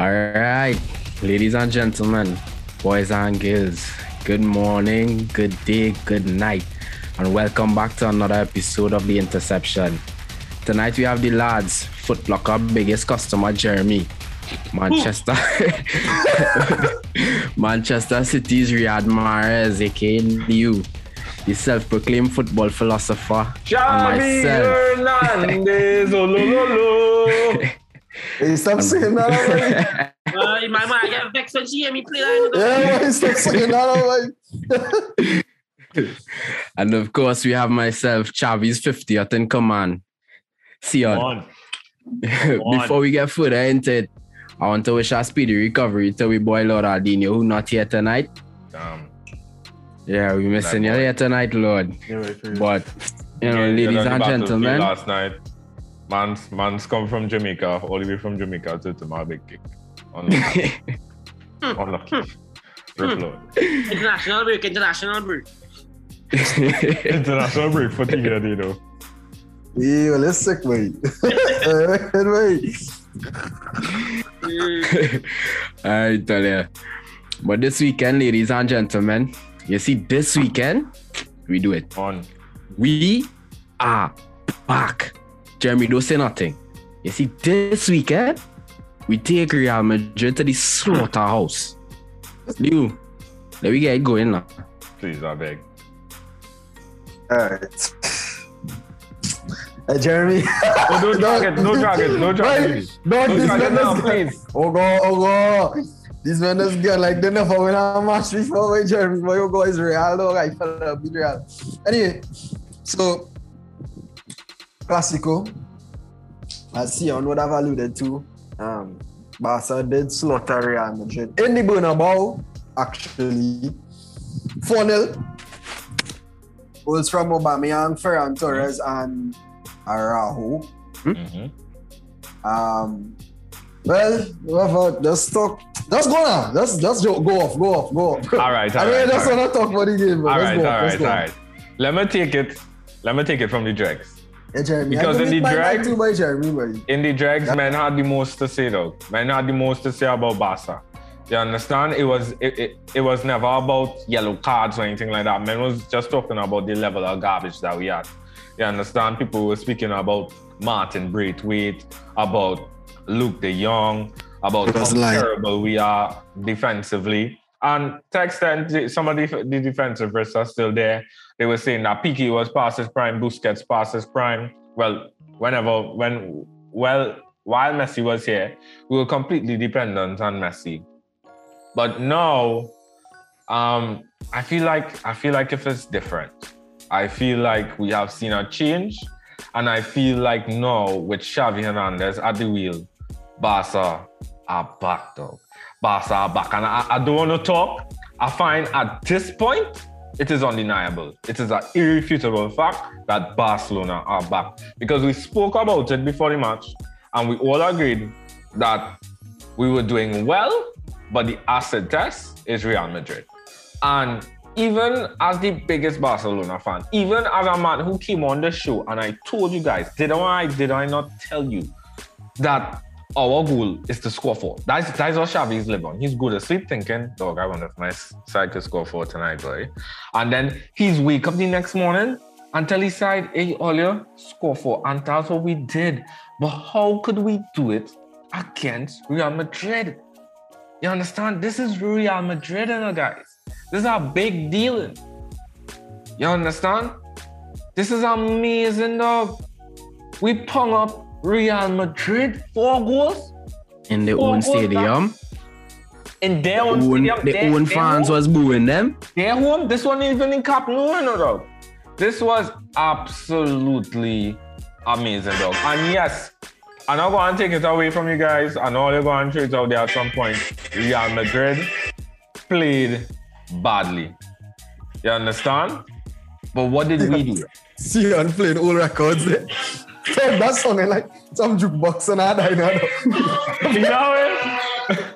All right, ladies and gentlemen, boys and girls, good morning, good day, good night, and welcome back to another episode of The Interception. Tonight we have the lads, Footlocker biggest customer, Jeremy. Manchester Manchester City's Riyad Mahrez, aka Liu, the self-proclaimed football philosopher, Xavi Hernandez, oh, lo, lo, lo. Hey, stop saying that already. Uh, my man, I get vexed when she hear me play that. yeah, man, stop saying that already. and of course we have myself, Xavi's 50th in command. Sion. On. See you. Before we get further into it, I want to wish a speedy recovery to we boy Lord Aldino, who not here tonight. Damn. Yeah, we missing you here tonight, Lord. But you know, Yeah, ladies and gentlemen, Last night, man's, man's come from Jamaica, all the way from Jamaica to, to my big kick. Unlucky. Unlucky. Rip Lord. International break, international break. International break for TV, you know. Yeah, let's sick, wait. wait. Mm, I tell you. But this weekend, ladies and gentlemen, you see, this weekend, we do it. On. We are back. Jeremy, don't say nothing. You see, this weekend, we take Real Madrid to the slaughterhouse. Liu, let me get it going now. Please, I beg. All right. Hey, uh, Jeremy. Oh, don't drag it, don't drag it, don't drag it. Don't Don't this drag it man now, is please. Oh God, oh God. These men is good. Like they never win a match before with Jeremy. But you go is Real though. Like fella beat Real. Anyway, so Clasico. As Sion would have alluded to, um, Barca did slaughter Real Madrid in the Bernabeu, actually. 4 0. Goals from Aubameyang, Ferran Torres, and Araujo. Mhm. Um, well, whatever, just talk. Just go now. Just, just go off, go off, go off. All right, all I mean, right, I just all want to talk about the game. All let's go off, let's right, all right. Let me take it. Let me take it from the dregs. Yeah, Jeremy. Because in the believe drag- too by Jeremy, boy. In the dregs, men had the most to say though. Men had the most to say about Barca. You understand? It was it, it, it was never about yellow cards or anything like that. Men was just talking about the level of garbage that we had. You understand? People were speaking about Martin Braithwaite, about Luuk De Jong, about how That's lying. terrible we are defensively. And to extent, some of the, the defensive risks are still there. They were saying that Piqué was past his prime, Busquets past his prime. Well, whenever, when, well, while Messi was here, we were completely dependent on Messi. But now, um, I feel like I feel like if it's different. I feel like we have seen a change, and I feel like now with Xavi Hernandez at the wheel, Barca are back, dog. Barca are back, and I, I don't want to talk. I find at this point it is undeniable. It is an irrefutable fact that Barcelona are back because we spoke about it before the match, and we all agreed that we were doing well, but the acid test is Real Madrid. And even as the biggest Barcelona fan, even as a man who came on the show, and I told you guys, did I did I not tell you that our goal is to score four? That's that's what Xavi's live on. He's good asleep thinking, dog, I if my side could score four tonight, boy. And then he's wake up the next morning and tell his side, hey, Olia, score four. And that's what we did. But how could we do it against Real Madrid? You understand? This is Real Madrid, guys. This is a big deal. You understand? This is amazing, dog. We pung up Real Madrid four goals In their own stadium, in their own own, stadium. the their- own their fans home. was booing them. Their home. This one even in Camp Nou, you know, dog. This was absolutely amazing, dog. And yes, I'm not going to take it away from you guys. I know they're going to throw it out there at some point. Real Madrid played badly. You understand? But what did we do? Sion playing old records. So that sounded like some jukebox and I died now. You know it?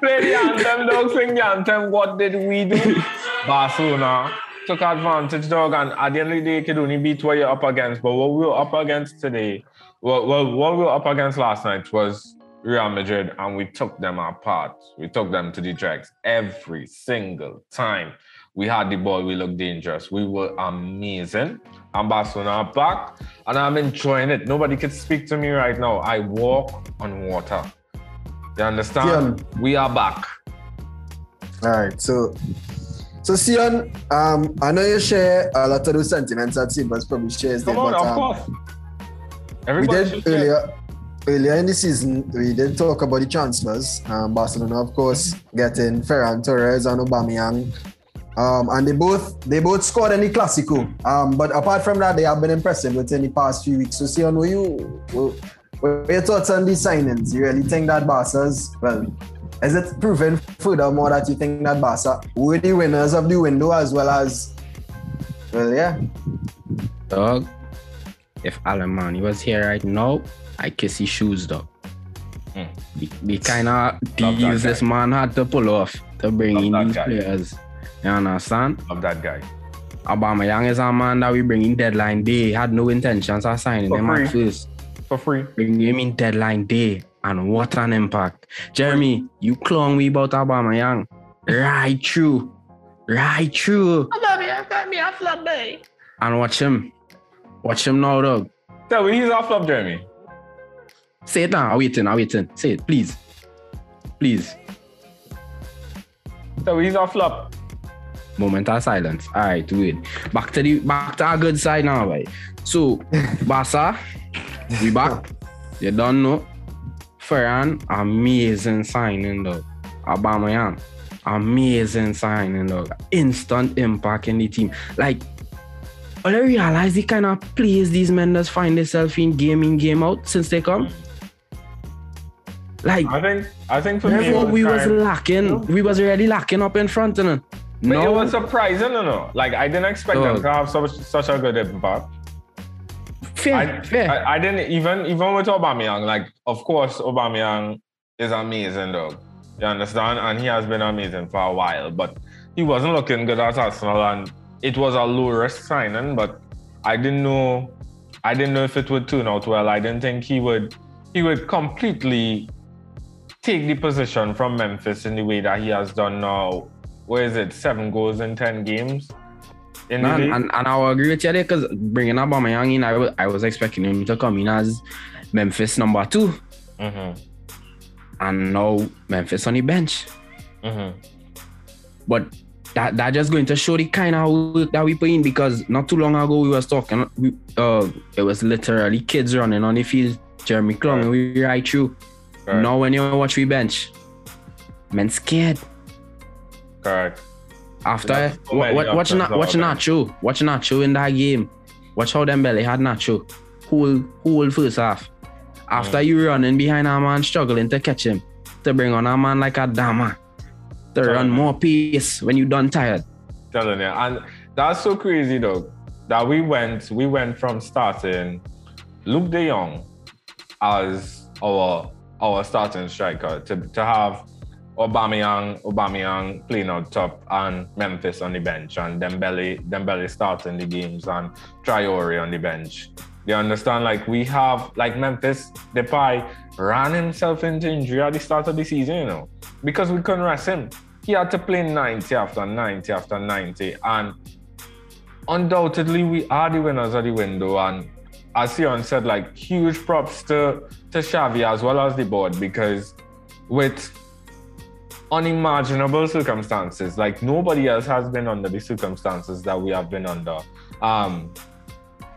Play the anthem, dog. Sing the anthem. What did we do? Barcelona took advantage, dog, and at the end of the day, you could only beat what you're up against. But what we were up against today, well, well what we were up against last night was Real Madrid and we took them apart. We took them to the tracks every single time. We had the ball, we looked dangerous. We were amazing. And Barcelona back, and I'm enjoying it. Nobody can speak to me right now. I walk on water. You understand? We are back. All right, so so Sion, um, I know you share a lot of those sentiments that Sebas probably shares there, Come on, but of um, course. we did should share. earlier earlier in the season we did talk about the transfers. Um, Barcelona, of course, getting Ferran Torres and Aubameyang. Um, and they both they both scored in the Clasico. Um, but apart from that, they have been impressive within the past few weeks. So, Sion, what you what what are your thoughts on these signings? You really think that Barca's well? Is it proven furthermore that you think that Barca were the winners of the window as well as well, yeah. Dog, if Alemany was here right now, I kiss his shoes, dog. Hmm. The, the kind of Love deals this man had to pull off to bring Love in these guy. players. You understand? of that guy. Aubameyang is a man that we bring in deadline day. Had no intentions of signing For him at first. For free. Bring him in deadline day. And what an impact. Jeremy, you clung me about Aubameyang. Right true. Right true. I got me, I got me a flop day. And watch him. Watch him now, dog. Tell me he's off up, Jeremy. Say it now. I'm waiting. I'm waiting. Say it, please. Please. Tell me he's off flop. Moment of silence. All right, wait. Back to the back to our good side now, right? So, Barca, we back. You don't know. Ferran, amazing signing though. Aubameyang, amazing signing though. Instant impact in the team. Like, I realize the kind of players these men just find themselves in game in game out since they come. Like, I think I think for me was we was time- lacking. We was already lacking up in front of them. But No, it was surprising, no, no. Like I didn't expect them oh. to have such such a good impact. fair, I, fair. I, I didn't even even with Aubameyang. Like, of course, Aubameyang is amazing, dog. You understand? And he has been amazing for a while, but he wasn't looking good at Arsenal, and it was a low risk signing. But I didn't know, I didn't know if it would turn out well. I didn't think he would, he would completely take the position from Memphis in the way that he has done now. Where is it? Seven goals in ten games. In Man, and, and I will agree with you there because bringing up Aubameyang in, I was, I was expecting him to come in as Memphis number two, Mhm, and now Memphis on the bench. mhm. But that that just going to show the kind of work that we put in because not too long ago we was talking, we, uh, it was literally kids running on the field. Jeremy Clung, and we right through. Correct. Now when you watch we bench, men scared. Correct. After Yeah, so wa- many wa- watch options Na- watch out there. Nacho, watch Nacho in that game. Watch how them Dembele had Nacho whole whole first half. After Mm. you running behind a man struggling to catch him, to bring on a man like Adama to Tell run me. more pace when you done tired. telling you. And that's so crazy though. That we went, we went from starting Luuk De Jong as our our starting striker to, to have Aubameyang, Aubameyang playing out top and Memphis on the bench and Dembele, Dembele starting the games and Traore on the bench. You understand? Like we have like Memphis Depay ran himself into injury at the start of the season, you know, because we couldn't rest him. He had to play 90 after 90 after 90. And undoubtedly, we are the winners of the window. And as Sion said, like huge props to, to Xavi as well as the board because with unimaginable circumstances, like nobody else has been under the circumstances that we have been under. Um,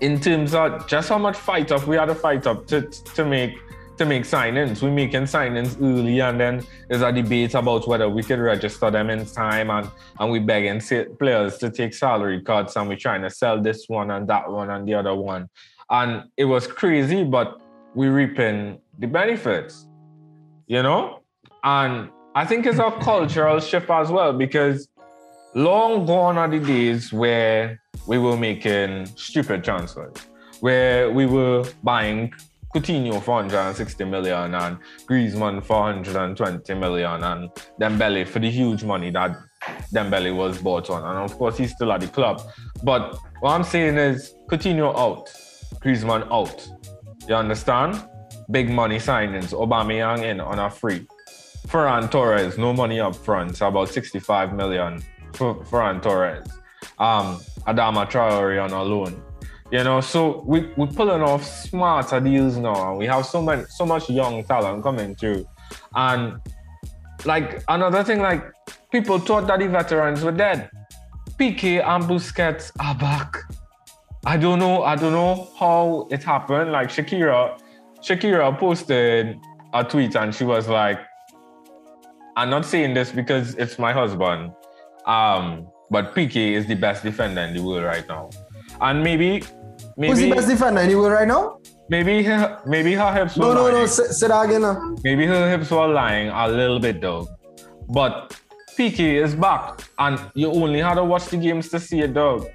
in terms of just how much fight up we had to fight up to, to make to make signings. We're making signings early, and then there's a debate about whether we could register them in time, and and we begging players to take salary cuts, and we're trying to sell this one and that one and the other one, and it was crazy, but we reaping the benefits, you know, and I think it's a cultural shift as well because long gone are the days where we were making stupid transfers, where we were buying Coutinho for 160 million and Griezmann for 120 million and Dembele for the huge money that Dembele was bought on. And of course, he's still at the club. But what I'm saying is Coutinho out, Griezmann out. You understand? big money signings. Aubameyang in on a free. Ferran Torres, no money up front, so about 65 million for Ferran Torres. Um, Adama Traore on a loan. You know, so we, we're pulling off smarter deals now, and we have so many, so much young talent coming through. And like another thing, like people thought that the veterans were dead. Piqué and Busquets are back. I don't know. I don't know how it happened. Like Shakira, Shakira posted a tweet and she was like, "I'm not saying this because it's my husband, um, but Piqué is the best defender in the world right now, and maybe, maybe, Who's the best defender in the world right now? maybe, her, maybe her hips were No, no, lying. no. Say, say that again. now. Maybe her hips were lying a little bit though, but Piqué is back, and you only had to watch the games to see it, dog.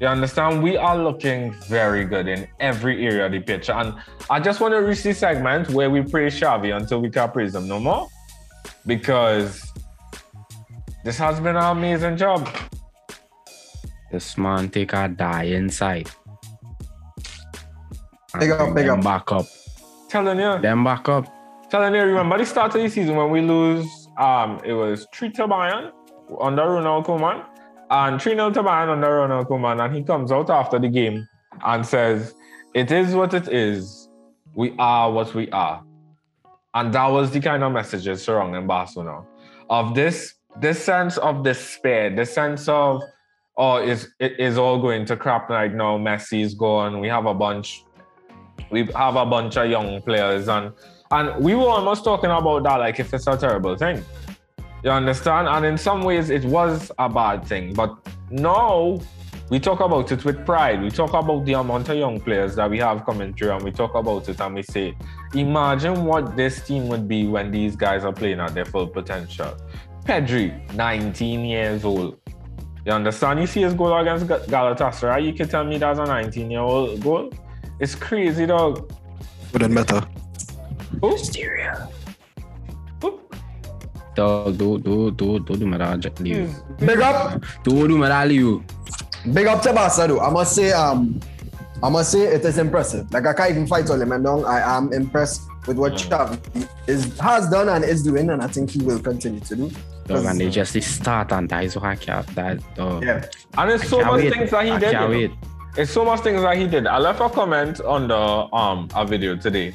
You understand? We are looking very good in every area of the pitch, and I just want to reach the segment where we praise Xavi until we can't praise him no more, because this has been an amazing job. This man take a die inside. And Big up, bring big up. Back up. Telling you, Them back up. telling you. Remember the start of the season when we lose? Um, it was three to Bayern under Ronald Koeman, and three 0 to Bayern under Ronald Koeman, and he comes out after the game and says, "It is what it is. We are what we are." And that was the kind of messages surrounding Barcelona, of this this sense of despair, this sense of, oh, is it is all going to crap right now. Messi is gone. We have a bunch, we have a bunch of young players, and and we were almost talking about that like if it's a terrible thing. You understand? And in some ways, it was a bad thing. But now we talk about it with pride. We talk about the amount of young players that we have coming through, and we talk about it and we say, imagine what this team would be when these guys are playing at their full potential. Pedri, 19 years old. You understand? You see his goal against Galatasaray, you can tell me that's a 19 year old goal? It's crazy, dog. Wouldn't matter. Who? Who? Dog, do, do, do, do, do me that, Leo. Big up. Do, do me that, Leo. Big up to Barca though. I must say, um, I must say it is impressive. Like I can't even fight all them down. I am impressed with what Xavi is has done and is doing, and I think he will continue to do. Dog, and they just they start and die so I can't, that, dog. Yeah. And it's so much wait. things that he I did. can't you know. wait. It's so much things that he did. I left a comment on the um a video today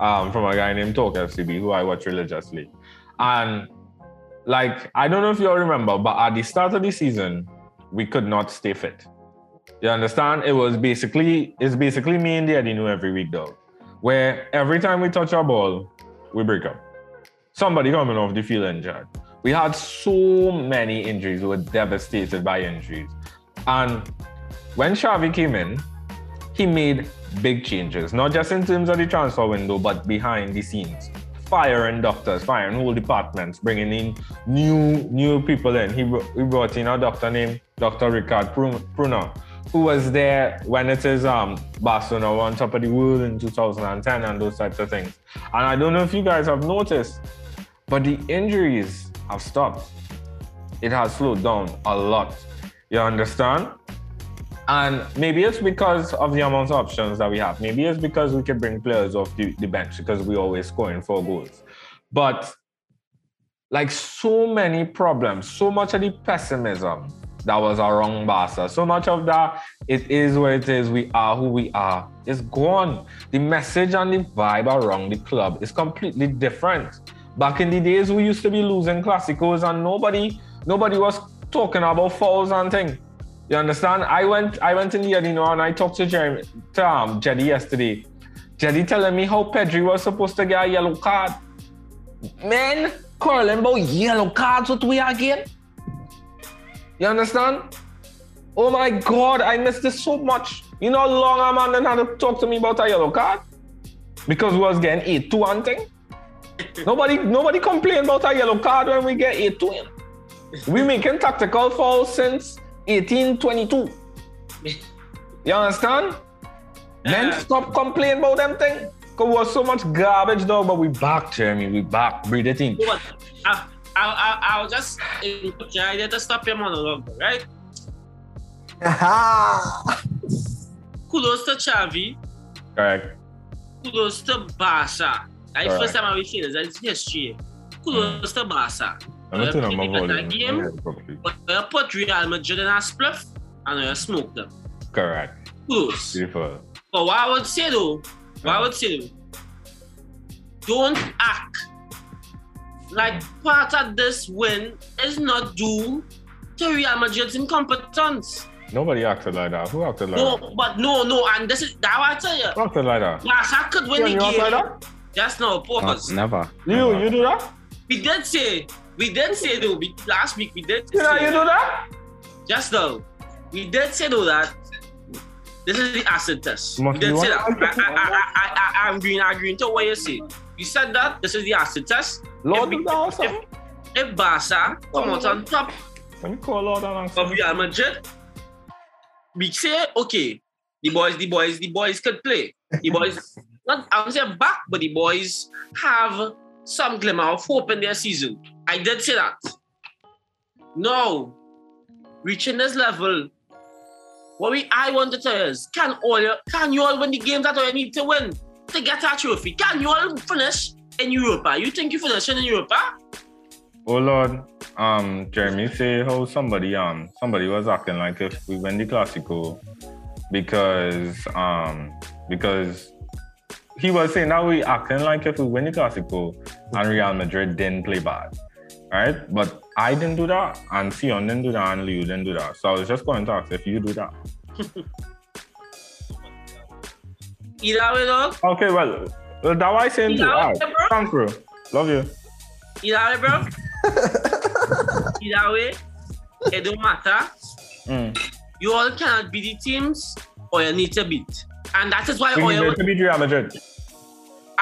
um from a guy named Talk FCB who I watch religiously. And like I don't know if you all remember, but at the start of the season, we could not stay fit. You understand? It was basically it's basically me and Daddy knew every week though. Where every time we touch our ball, we break up. Somebody coming off the field injured. We had so many injuries. We were devastated by injuries. And when Xavi came in, he made big changes, not just in terms of the transfer window, but behind the scenes. Firing doctors, firing whole departments, bringing in new new people in. He, he brought in a doctor named Dr. Ricard Prun- Pruna, who was there when it is um, Barcelona on top of the world in 2010 and those types of things. And I don't know if you guys have noticed, but the injuries have stopped. It has slowed down a lot. You understand? And maybe it's because of the amount of options that we have. Maybe it's because we can bring players off the, the bench because we're always scoring four goals. But like so many problems, so much of the pessimism that was wrong Barca, so much of that, it is what it is, we are who we are, It's gone. The message and the vibe around the club is completely different. Back in the days, we used to be losing classicals and nobody nobody was talking about fouls and things. You understand? I went I went in the arena and I talked to Jeremy to um, Jedi yesterday. Jedi telling me how Pedri was supposed to get a yellow card. Man, quarreling about yellow cards what we are getting. You understand? Oh my god, I missed this so much. You know how long a man then had to talk to me about a yellow card? Because we was getting 8-2 and thing. nobody nobody complain about a yellow card when we get 8-2. We making tactical fouls since 1822. You understand? Then Uh, stop complaining about them thing. Cause we was so much garbage dog, but we back, Jeremy. We back. Breathe it in. But I, I, I, I'll just try to stop your monologue, right? Ah, Kudos to Xavi. Correct. kudos to Barca. Like Correct. first time I say this, that's history. Kudos to Barca. I'm not turning my volume. game. But you put Real Madrid in a spliff and you smoke them. Correct. Kudos. Beautiful. But what I would say though, what I would say though, don't act like part of this win is not due to Real Madrid's incompetence. Nobody acted like that. Who acted like No, that? No, but no, no, and this is that what I tell you. Who acted like that? Barca could win Yeah, the you act like game. that? Just now, Uh, pause. never. You, Never. you do that? We did say, we did say though, we, last week we did You know, say, you do that? just though, we did say though that this is the acid test. Must we be did say that. I, I, I, I, I, I'm agreeing, to what you say. You said that this is the acid test. Lord If we- do that or something? If Barca come out on top When you call Lord and of Real Madrid, we say, okay, the boys, the boys, the boys could play. The boys, not I would say back, but the boys have some glimmer of hope in their season. I did say that. No, reaching this level, what we I want to tell is, can all can you all win the games that you need to win to get a trophy? Can you all finish in Europa? You think you finish in Europa? Oh Lord, um, Jeremy say how somebody um somebody was acting like if we win the Clasico because um because he was saying that we acting like if we win the Clasico and Real Madrid didn't play bad. Right? But I didn't do that and Sion didn't do that and Liu didn't do that. So I was just going to ask if you do that. Either way, dog. Okay, well, well that why I saying too. Yeah, Alright, bro. thanks bro. Love you. Either way, bro. Either way, it don't matter. Mm. You all cannot beat the teams or you need to beat. And that is why We you needed to beat Real Madrid.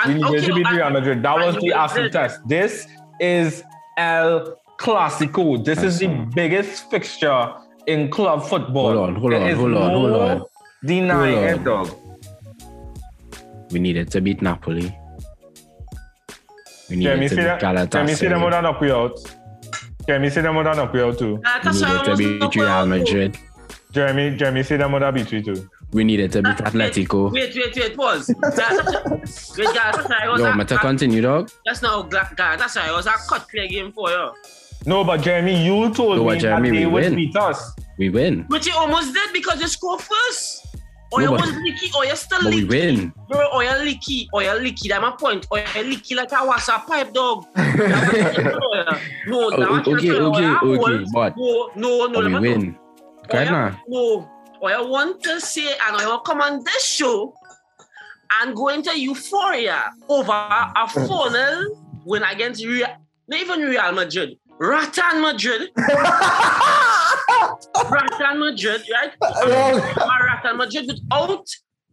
We need needed to beat and- Real Madrid. That was the acid test. This is El Clasico. This is the biggest fixture in club football. Hold on, hold There on, is hold on, hold no on. Denying it, eh, dog. We needed to beat Napoli. We Jeremy, needed see ah, to beat that? Jeremy, see them would Galatasaray. knock you out. Jeremy, see them would knock you out too. We Galatasaray needed to beat not Real well. Madrid. Jeremy, Jeremy, see them would beat you too. We needed to beat ah, Wait, Atletico. Wait, wait, wait, pause. Galatasaray wait, Galatasaray was Yo, a, me to continue, dog. just now, Ga- Galatasaray was a cut clear game for you. No, but Jeremy, you told No, but me Jeremy, that they we would win. beat us. We win. Which you almost did because you scored first. Or No, you but- was leaky, or you're still But we leaky. win. Bro, or you leaky, or you leaky, that's my point. Or you leaky like a WhatsApp pipe, dog. no, Oh, that okay, okay, okay, but- No, no, no, we let win. Correct Or now? you- No, or you want to say, and I will come on this show and go into euphoria over a 4 0 win against Real, not even Real Madrid, Ratan Madrid. Ratan Madrid, right? Ratan Madrid without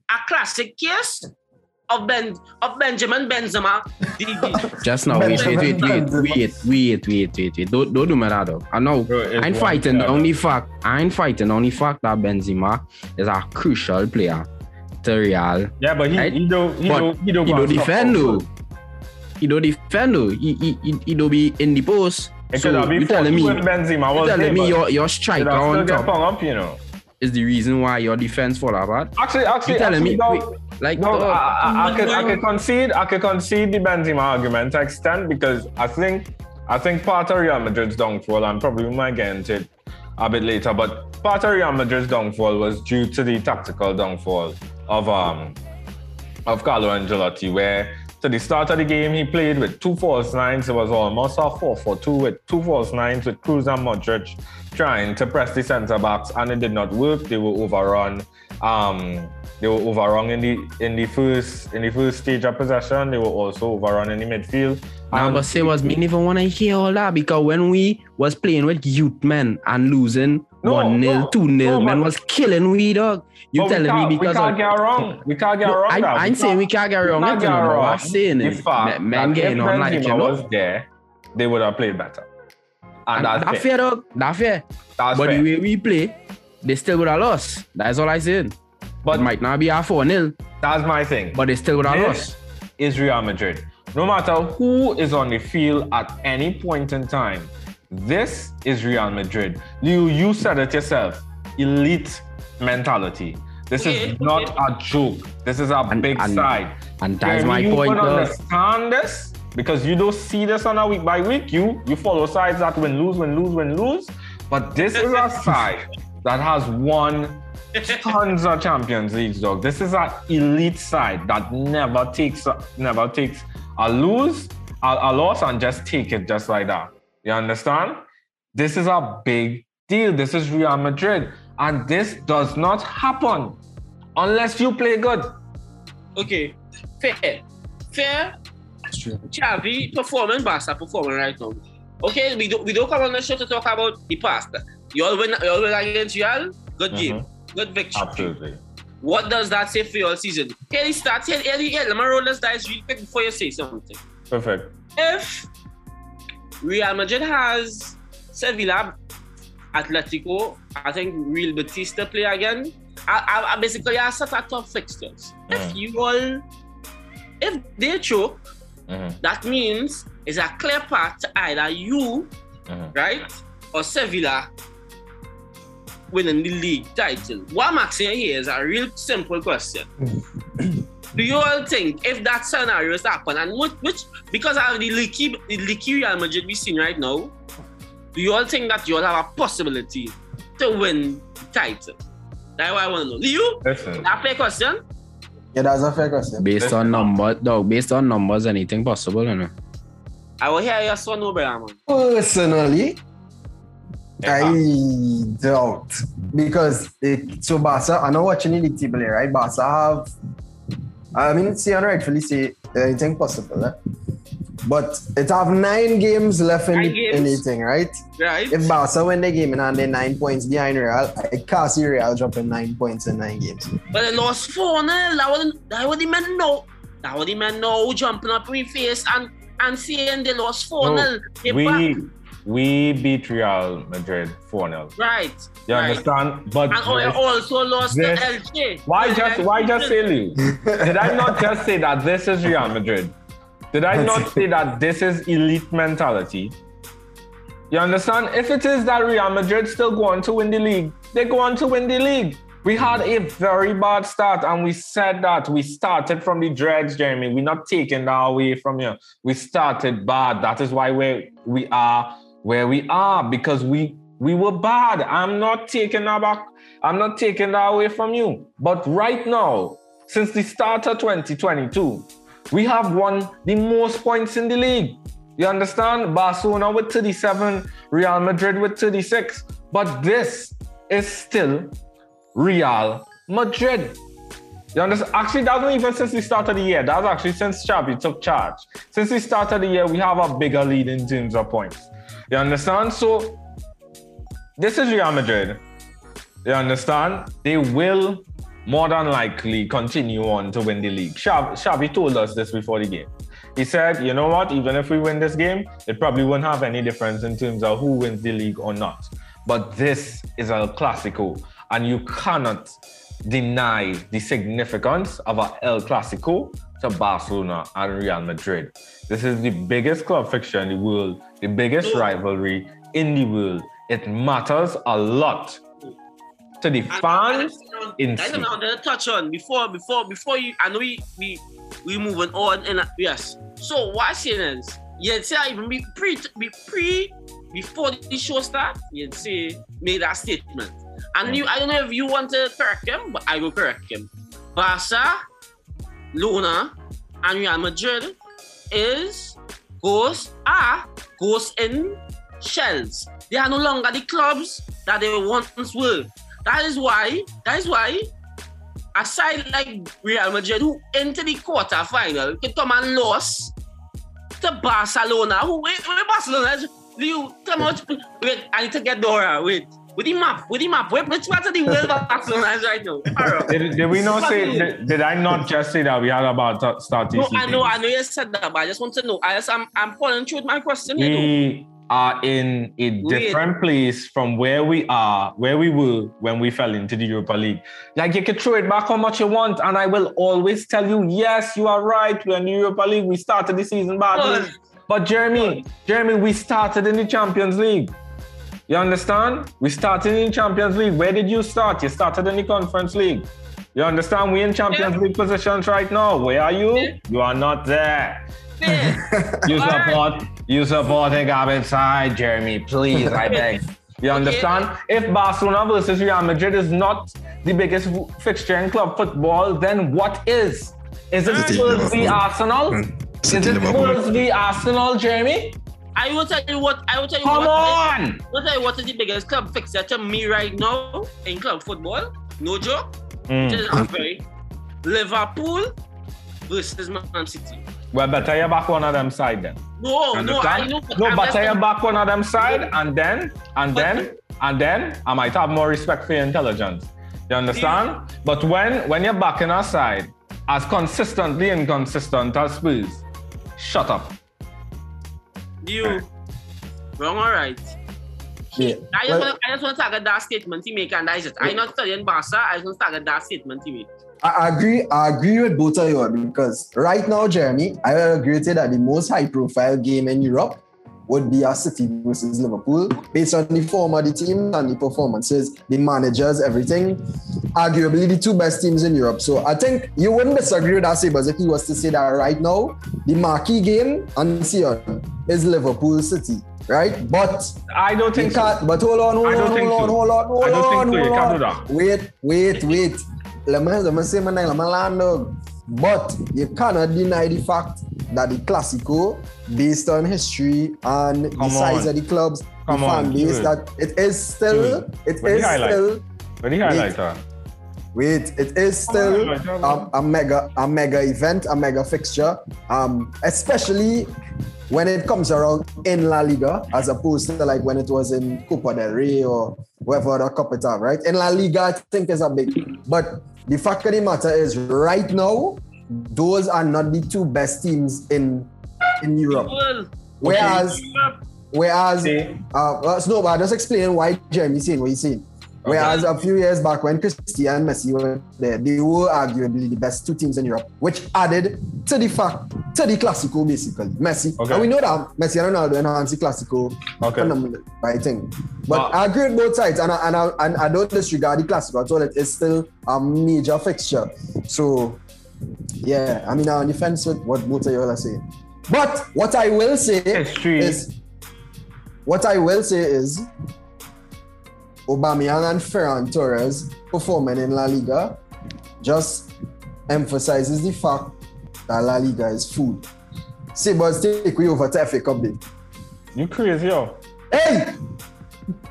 a classic case of Ben of Benjamin Benzema. The, the, Just now, wait, wait, wait, wait, wait, wait, wait, wait, wait. Don't, don't do me that, though. I know. Bro, I ain't fighting player. on the fact. I ain't fighting on the fact that Benzema is a crucial player to Real. Yeah, but he, Right? he don't he But don't he don't, He don't defend though. He don't defend though. He he he, he don't be in the post. So could have been you telling me, Benzema you telling me your your striker on top up, you know. is the reason why your defense fall apart. Actually, actually, You telling actually, me no, wait, like no, dog, I, I, I could I could concede I could concede the Benzema argument to extent because I think I think part of Real Madrid's downfall and probably we might get into it a bit later, but part of Real Madrid's downfall was due to the tactical downfall of um of Carlo Ancelotti, where to the start of the game he played with two false nines. It was almost a 4-4-2 with two false nines with Kroos and Modric trying to press the centre backs, and it did not work. They were overrun. Um, they were overrun in the in the first in the first stage of possession. They were also overrun in the midfield. And- but say was me never wanna hear all that because when we was playing with youth men and losing No, one 0 no, two 0 no, man but- was killing we dog. You telling me because we can't of, get wrong. We can't get No, wrong. I. I ain't saying we can't get wrong. can't get wrong. I'm saying is fact men- men getting on like you know. was there, they would have played better. And, And that's that fair. fair dog. That fair. That's but fair. the way we play, they still would have lost. That's all I said. But it might not be a 4 0, that's my thing. but they still would have lost. is Real Madrid. No matter who is on the field at any point in time, this is Real Madrid. You, you said it yourself elite mentality. This is not a joke. This is a And- big and- side. And that's Jeremy, my you point. can though. understand this because you don't see this on a week by week. You you follow sides that win, lose, win, lose, win, lose. But this is a side that has won tons of Champions Leagues, dog. This is an elite side that never takes never takes a lose, a, a loss, and just take it just like that. You understand? This is a big deal. This is Real Madrid, and this does not happen unless you play good. Okay, fair. Fair. Xavi performing, Barca performing right now. Okay, we don't we don't come on the show to talk about the past. You all win, you all win against Real. Good game, mm-hmm. good victory. Absolutely. What does that say for your season? Here he starts. Here, here, here. Let me roll this dice real quick before you say something. Perfect. If Real Madrid has Sevilla, Atletico, I think Real Betis to play again. I, I, I basically I set a top fixtures. If Mm. you all, if they choke, Mhm, that means it's a clear path to either you, mhm. right, or Sevilla winning the league title. What I'm asking here is a real simple question. Do you all think if that scenario is happen and which, which because of the leaky the leaky Real Madrid we seen right now, do you all think that you all have a possibility to win the title? That's what I want to know. Do you? Listen, That fair question? Yeah, that's a fair question. Based on numbers, dog. Based on numbers, anything possible, you know. I will hear your son no brother, man. Personally, Yeah. I doubt because it, so Barca. I'm not watching the league table here, right? Barca have. I mean, see, and rightfully say anything possible, eh? but it have nine games left in Nine the, games. anything, right? Right? If Barca win the game and they're nine points behind Real, I can't see Real dropping nine points in nine games. But they lost 4 0. That what that what the men know. That what the men know jumping up in my face and and saying they lost 4 0. No, we we beat Real Madrid 4 0. right. You right. understand? But And this- also lost this- to LJ. why just why just say Lou? Did I not just say that this is Real Madrid? Did I not say that this is elite mentality? You understand? If it is that Real Madrid still go on to win the league, they go on to win the league. We had a very bad start, and we said that we started from the dregs, Jeremy. We're not taking that away from you. We started bad. That is why we we are where we are because we we were bad. I'm not taking that back. I'm not taking that away from you. But right now, since the start of 2022, we have won the most points in the league. You understand? Barcelona with 37, Real Madrid with 36. But this is still Real Madrid. You understand? Actually, that's not even since the start of the year. That's actually since Xavi took charge. Since the start of the year, we have a bigger lead in terms of points. You understand? So this is Real Madrid. You understand? They will more than likely continue on to win the league. Xavi, told us this before the game. He said, you know what? Even if we win this game, it probably won't have any difference in terms of who wins the league or not. But this is a Clasico, and you cannot deny the significance of a El Clasico to Barcelona and Real Madrid. This is the biggest club fixture in the world, the biggest rivalry in the world. It matters a lot to the fans in I don't Spain. know. to touch on before before before you. I know we we we moving on and uh, yes. So what saying you'd say even be pre be pre before the show start, you'd say made that statement. And you, I don't know if you want to correct him, but I will correct him. Barca, Luna, and Real Madrid is ghosts are ghosts in shells. They are no longer the clubs that they once were. That is why, that is why a side like Real Madrid who into the quarter final come and lose to Barcelona. Who wait, wait Barcelona? You come out wait, I need to get Dora. Wait. With the map, with the map, wait, which part of the world Barcelona is right now? Did, did we not say? Did, did I not just say that we had about to start No? I know, I know you said that, but I just want to know. I just, I'm, I'm following through with my question. You know. We are in a Wait. different place from where we are, where we were when we fell into the Europa League. Like you can throw it back how much you want, and I will always tell you, yes, you are right. We're in the Europa League. We started the season badly. But Jeremy, Jeremy, we started in the Champions League. You understand? We started in Champions League. Where did you start? You started in the Conference League. You understand? We're in Champions Yeah. League positions right now. Where are you? Yeah. You are not there. Yeah. You All right. support you support a garbage side, Jeremy. Please, I beg. You understand? If Barcelona versus Real Madrid is not the biggest fixture in club football, then what is? Is it City, Spurs v mm. Arsenal? Mm. Is it Liverpool. Spurs v Arsenal, Jeremy? I will tell you what. I will tell you Come what. on! I will tell you what is the biggest club fixture to me right now in club football. No joke. Mm. Just very Liverpool versus Man City. Well, better you back one of them side then. No, no, I know. but No, I'm but just- back one of them side, and then, and then, and then, I might have more respect for your intelligence. You understand? But when when you're backing our side, as consistently inconsistent as Spurs, shut up. You wrong or right? Yeah. I just Well, want I just want to target that statement he make and that is it. I'm not studying Barca, I just want to target that statement he make. I I agree. I agree with both of you because right now, Jeremy, I will agree with you that the most high-profile game in Europe would be a City versus Liverpool, based on the form of the team and the performances, the managers, everything. Arguably, the two best teams in Europe. So I think you wouldn't disagree with that, Sabers, if he was to say that right now, the marquee game on Sion is Liverpool City, right? But I don't think so. but hold on, hold on, hold on, hold on, hold I don't on, think so. You hold can't on. do that. Wait, wait, wait. Let me, let me say my name, let me land. But you cannot deny the fact that the Clasico, based on history and the size on. of the clubs, Come the fan on, base, that it is still, it the is highlight. still, But the highlighter. wait, it is still Come um, a mega, a mega event, a mega fixture, um, especially when it comes around in La Liga, as opposed to like when it was in Copa del Rey or whatever other cup it have, right? In La Liga, I think is a big, but the fact of the matter is, right now, those are not the two best teams in in Europe. Whereas, whereas, uh, no, but I just explain why Jeremy's saying what he's saying. Whereas a few years back when Cristiano and Messi were there, they were arguably the best two teams in Europe, which added to the fact, to the Clasico basically. Messi, Okay. and we know that Messi and Ronaldo enhanced the Clasico Okay. phenomenal, I think. But But- I agree with both sides, and I, and, I, and I don't disregard the Clasico at all. It is still a major fixture. So, yeah, I mean, I'm on the fence with what both of you are saying. But what I will say is, what I will say is, Aubameyang and Ferran Torres performing in La Liga just emphasizes the fact that La Liga is food. Sabers take we over to FA Cup day. You crazy, yo. Hey!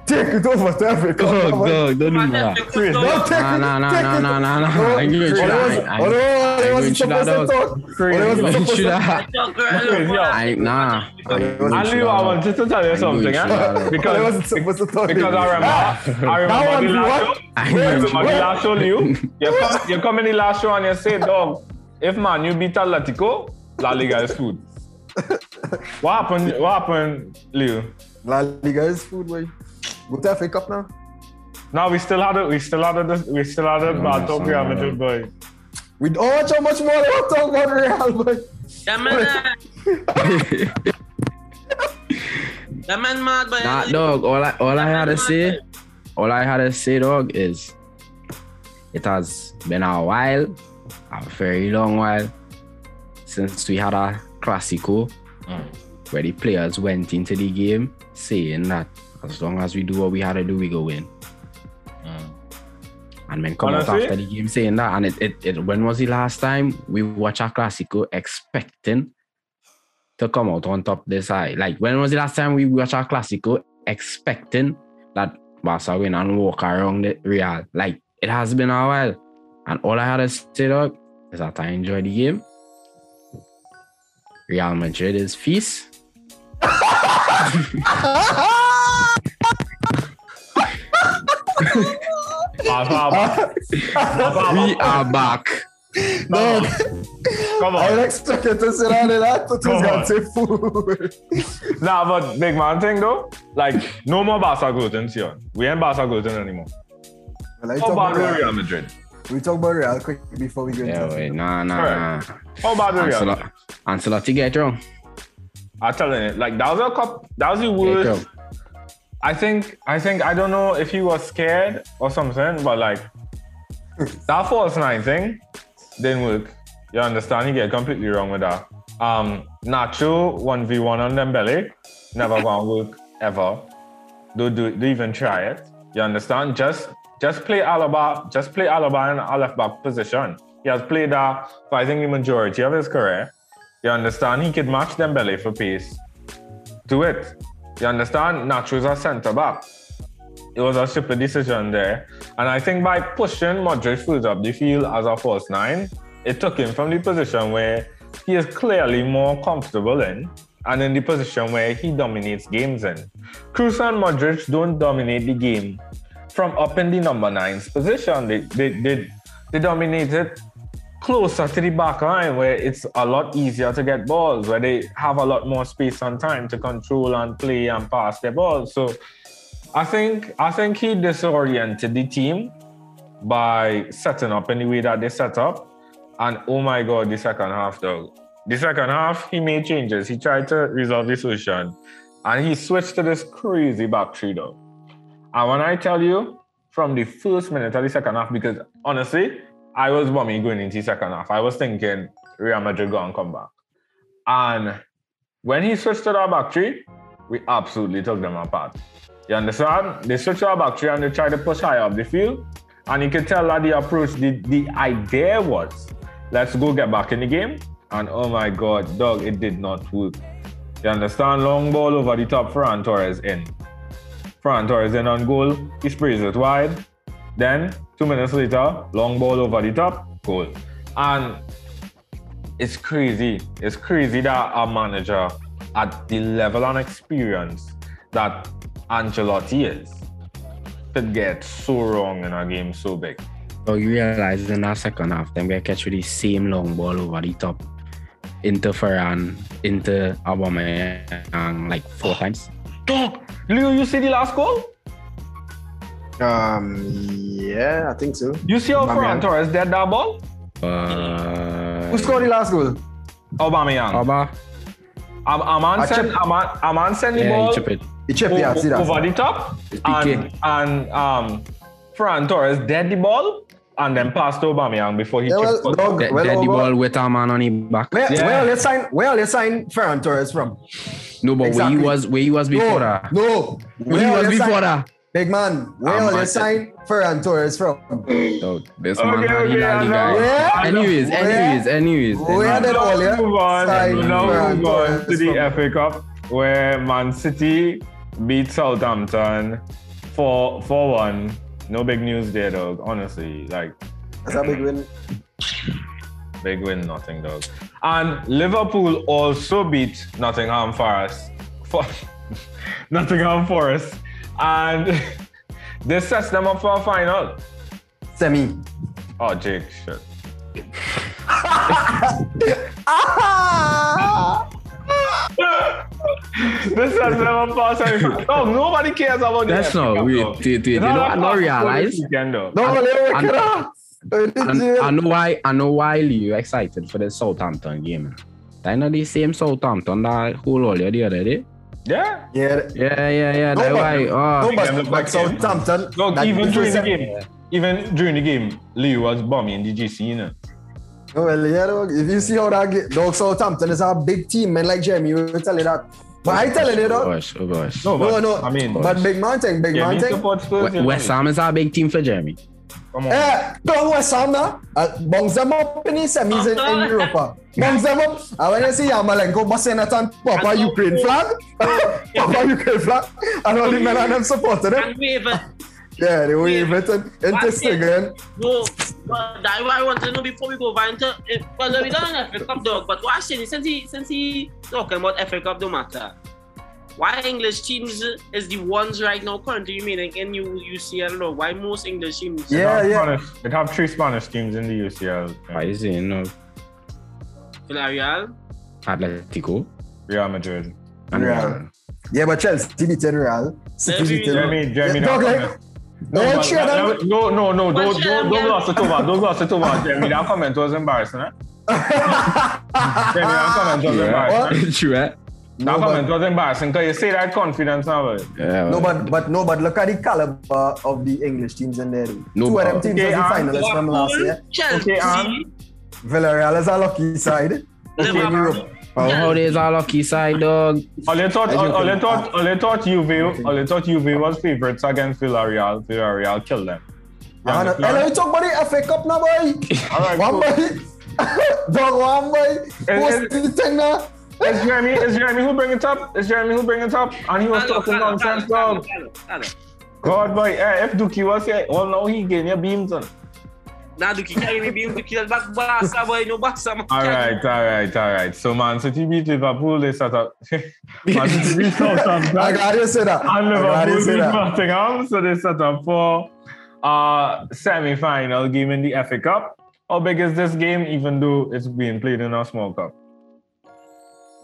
Take it over to FA Cup. Go, Come on. go, don't do that. that- Chris, Don't take Nah, it, nah, nah, take nah, it. nah, nah, nah. No, I agree with you. Hold on, I- I- hold on, I agree wasn't with you, supposed to that talk. Crazy. I wasn't You supposed should to have. Crazy, yo. I nah. I agree with And you, Leo, I that. wanted to tell you something, with you, eh? I Because, wasn't supposed to talk. because I remember, I remember the last show. I I agree with remember you. the last show, Leo. You come, you come in the last show and you say, dog, if man you beat Atletico, La Liga is food. what happened? What happened, Leo? La Liga is food, boy. Go to FA Cup now. Now we still had it. We still had it. We still had it. Yeah, Bad talk son, Real yeah. Madrid, boy. We oh, watch how much more they want to talk about Real, boy. That man, that man mad, but Nah, dog. All I all I had to say, all I had to say, dog, is it has been a while, a very long while, since we had a Clasico where the players went into the game saying that as long as we do what we had to do, we go win. Mm. And then come out after the game saying that. And it, it, it when was the last time we watched a Clasico expecting to come out on top this high? Like when was the last time we watched a Clasico expecting that Barca win and walk around the Real? Like it has been a while. And all I had to say dog, is that I enjoyed the game. Real Madrid is feast. Papa, We are back. Dog, come I on. expected to sit down and I thought he was gonna say food. Nah, but big man thing though, like no more Barca Golden, Sion. We ain't Barca Golden anymore. Well, I How about about Real Real. Madrid? We talk about Real quick before we go into Yeah, FA wait, Cup. nah, nah, Alright. nah. How about the Real? Ancelotti, Ancelotti get wrong. I'm telling you, like that was a cup. That was the worst. I think. I think. I don't know if he was scared or something, but like that false nine thing didn't work. You understand? You get completely wrong with that. Um, Nacho 1v1 on Dembele, never gonna work ever. Don't do don't even try it. You understand? Just just play Alaba, just play Alaba in a left back position. He has played that for I think the majority of his career. You understand? He could match Dembele for pace. Do it. You understand? Nacho's a centre back. It was a super decision there. And I think by pushing Modric further up the field as a false nine, it took him from the position where he is clearly more comfortable in and in the position where he dominates games in. Kroos and Modric don't dominate the game from up in the number nine's position. They, they, they, they dominate it closer to the back line where it's a lot easier to get balls, where they have a lot more space and time to control and play and pass their balls. So I think I think he disoriented the team by setting up the way that they set up. And oh my god, the second half though. The second half, he made changes. He tried to resolve the solution. And he switched to this crazy back three though. And when I tell you, from the first minute of the second half, because honestly, I was bummy going into second half. I was thinking Real Madrid to come back. And when he switched to our back three, we absolutely took them apart. You understand? They switched to our back three and they tried to push higher up the field. And you can tell that the approach, the, the idea was, let's go get back in the game. And oh my God, dog, it did not work. You understand? Long ball over the top, Ferran Torres in. Ferran Torres in on goal. He sprays it wide. Then, two minutes later, long ball over the top, goal. And it's crazy. It's crazy that a manager at the level and experience that Ancelotti is could get so wrong in a game so big. So you realize in that second half, them get catch with the same long ball over the top into Ferran, into Aubameyang like four times. Dog, Leo, you see the last goal? Um, yeah, I think so. You see how Aubameyang. Ferran Torres dead that ball? Uh, Who scored the last goal? Aubameyang. Oba? Am- Aman I send, chip- Aman, Aman send the Yeah, ball he chip it. He chipped, yeah, I see that. over the top, It's and, PK. and um, Ferran Torres dead the ball, and then passed to Aubameyang before he Yeah, well, chipped it. dog, Dead well the over. ball with a man on his back. Where, Yeah. where let's sign where let's sign Ferran Torres from? No, but where he was, where he was before no, that. no. Where he was before sign- that. Big man, where Ah, man. let's sign Ferran Torres from? Dog, this Okay, man had okay, the I La Liga. Anyways, anyways, anyways. We had it all Now yeah? move on. sign Now move on to the from? FA Cup where Man City beat Southampton for for one. No big news there, dog. Honestly, like That's a big win. big win, nothing, dog. And Liverpool also beat Nottingham Forest. For Nottingham Forest, and this sets them up for a final. Semi. Oh, Jake, shit. this sets them up for. Oh, nobody cares about the That's FA not Cup, weird. though. They, they, they don't not I not a realize. weekend. No, Leo, and- get up. And I know why. I know why you excited for the Southampton game. I know the same Southampton that whole all the other day. Yeah. Yeah. Yeah, yeah, yeah. No, oh. but- why. No, Oh, them but, but like him. Southampton. Look, that even during the defensive- game, even during the game, Leo was bombing the GC, you know. Oh, well, yeah, dog. If you see how that get, dog, Southampton is a big team, man, like Jamie, we will tell you that. But I telling you, oh gosh, oh gosh. No, No, but, no. I mean, But big man thing, big yeah, man me thing. support Spurs, you know. West Ham is a big team for Jeremy. Come on. Eh, don't West Ham now. Uh, ah, bongs them up in the ah. semis in, in Europa. Bongs them up. And ah, when you see Yarmolenko busting it on Papa Ukraine flag, Papa Ukraine flag, and eh? all eh? the men and them supported him. And wave it. Yeah, they wave it and interesting again. No, but that's what I want to know before we go back into it. Well, we done an FA Cup, dog. But what I say, since he, since he talking about FA Cup, don't matter. Why English teams is the ones right now currently remaining in U- UCL, dog? Why most English teams? They Yeah, have yeah. Spanish- They have three Spanish teams in the UCL. Why is it, you know, Villarreal. Atletico Real Madrid. and Real. Real. Yeah, but Chelsea beating Real. City Jeremy- beating Jeremy, Jeremy, Yeah, now like, in. No, but that- them- no, no, no, don't, don't, them, don't yeah. gloss it over. Don't gloss it over. Jeremy, that comment was embarrassing, eh? Jeremy, that comment was Yeah. embarrassing. True, eh? That No, comment but, was embarrassing because you say that confidence now. but- Yeah, no, but but no, but look at the caliber of the English teams in there. No, Two of them teams Okay, was the um, finalists from last year. Chelsea, Okay, um, Villarreal is a lucky side. Okay, in Liverpool. Europe. Oh, how there's a lucky side, dog. All they thought, I all, do all they think- thought, all they thought Juve, Okay. all they thought Juve was favorites against Villarreal. Villarreal killed them. You And, understand? and we talk about the FA Cup now, boy. All right, One cool. boy. Dog, one boy. What's the thing now? It's Jeremy, it's Jeremy who bring it up. It's Jeremy who bring it up. And he was talking nonsense, dog. God, boy, eh, if Dookie was here, well, now he getting your beams on. Nah, Duki carry me beam Duki back Barca boy, no Barca man. All right, all right, all right. So Man so City beat Liverpool. They set up. Man City beat Southampton. I got to say that. and I got to Liverpool say beat that. Nottingham. So they set up for uh semi-final game in the FA Cup. How big is this game, even though it's being played in a small cup?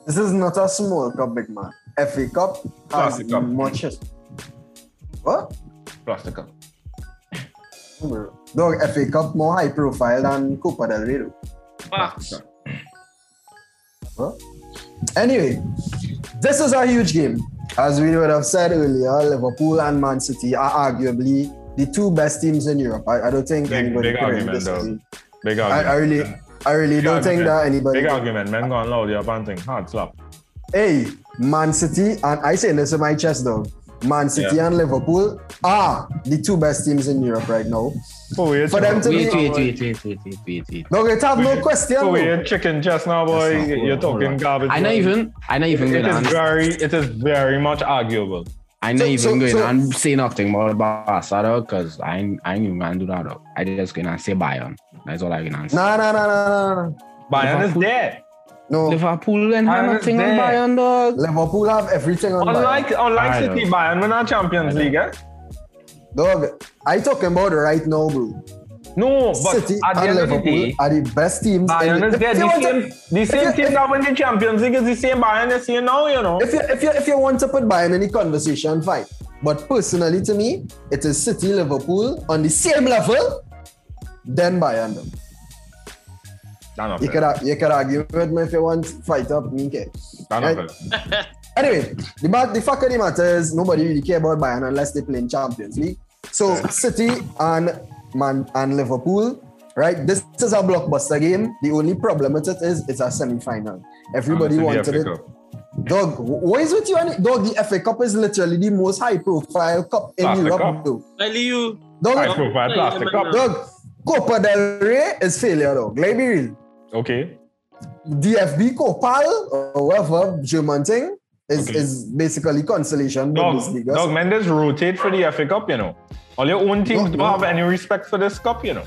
This is not a small cup, big man. FA Cup has Classic cup. much. his- What? Plastic cup. Bro. Dog, FA Cup more high profile than Copa del Rey. though. Facts. What? Anyway, this is a huge game. As we would have said earlier, Liverpool and Man City are arguably the two best teams in Europe. I, I don't think Big- anybody big could really argument, though. Big argument. I really, I really Big don't think that anybody. Big argument. Men gone loud. You're panting. Hard slap. Hey, Man City, and I say this in my chest, though. Man City and Liverpool are the two best teams in Europe right now. Oh, wait, For them to Wait, be- wait, wait, wait, wait, wait, wait, wait. Dog, it have no question. Oh, bro. wait, chicken chest now, boy. That's not- You're hold on, talking hold garbage. I not boy. even, I not even It going is to very, it is very much arguable. I not So- even so- going so- and say nothing more about Barca because I ain't, I ain't even gonna do that dog. I just gonna say Bayern. That's all I gonna say. Nah, nah, nah, nah, nah, nah. Bayern is Liverpool- there. No, Liverpool and have Bayern nothing on. Bayern dog. Liverpool have everything on Bayern. Unlike, unlike I City, know. Bayern win our Champions League, eh? Dog, I talking about right now, bro. No, but City at the and end of the day, are the best teams. Bayern the- is there. The want to- same, the same you- team that win the Champions League is the same Bayern you see now, you know. If you, if you if you want to put Bayern in the conversation, fine. But personally, to me, it is City, Liverpool on the same level, then Bayern. though. That's not You could you could argue with me if you want fight up. Me care. Right. Anyway, the, the fact of the matter is nobody really care about Bayern unless they play in Champions League. So City and Man and Liverpool, right? This is a blockbuster game. The only problem with it is it's a semi-final. Everybody ah, wanted it. Cup. Dog, what is with you? and it? Dog, the FA Cup is literally the most high-profile cup in Plastic Europe. cup. Though. Well, you. Dog, High profile plastic cup. dog, Copa del Rey is failure, dog. Let me be real. Okay. DFB Copal or whatever German thing is, Okay. is basically consolation Dog, Bundesliga. dog, Mendes rotate for the FA Cup, you know. All your own teams don't have any respect for this cup, you know.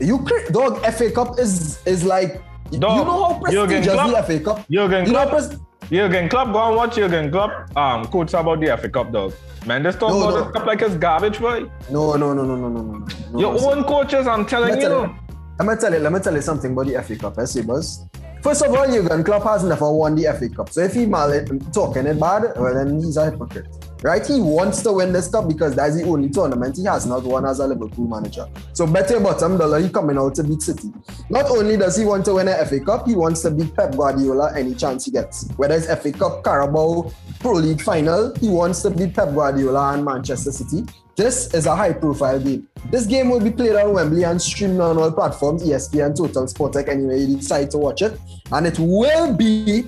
You cra- dog FA Cup is is like you know how prestigious Klopp- the FA Cup. Jurgen You know, pres- Jurgen Klopp, go and watch Jurgen Klopp um, quotes about the FA Cup, dog. Mendes talk No, about no. this cup like it's garbage, boy. no, no, no, no, no, no, no, no. Your own coaches, I'm telling you. tell you, let me tell you, let me tell you something about the FA Cup, eh, Sabers. First of all, Jurgen Klopp has never won the FA Cup. So if he mal talking it bad, well then he's a hypocrite. Right? He wants to win this cup because that's the only tournament he has not won as a Liverpool manager. So bet your bottom dollar he coming out to beat City. Not only does he want to win a FA Cup, he wants to beat Pep Guardiola any chance he gets. Whether it's FA Cup, Carabao, Pro League final, he wants to beat Pep Guardiola and Manchester City. This is a high profile game. This game will be played on Wembley and streamed on all platforms, ESPN, Total Sportek, anywhere you decide to watch it. And it will be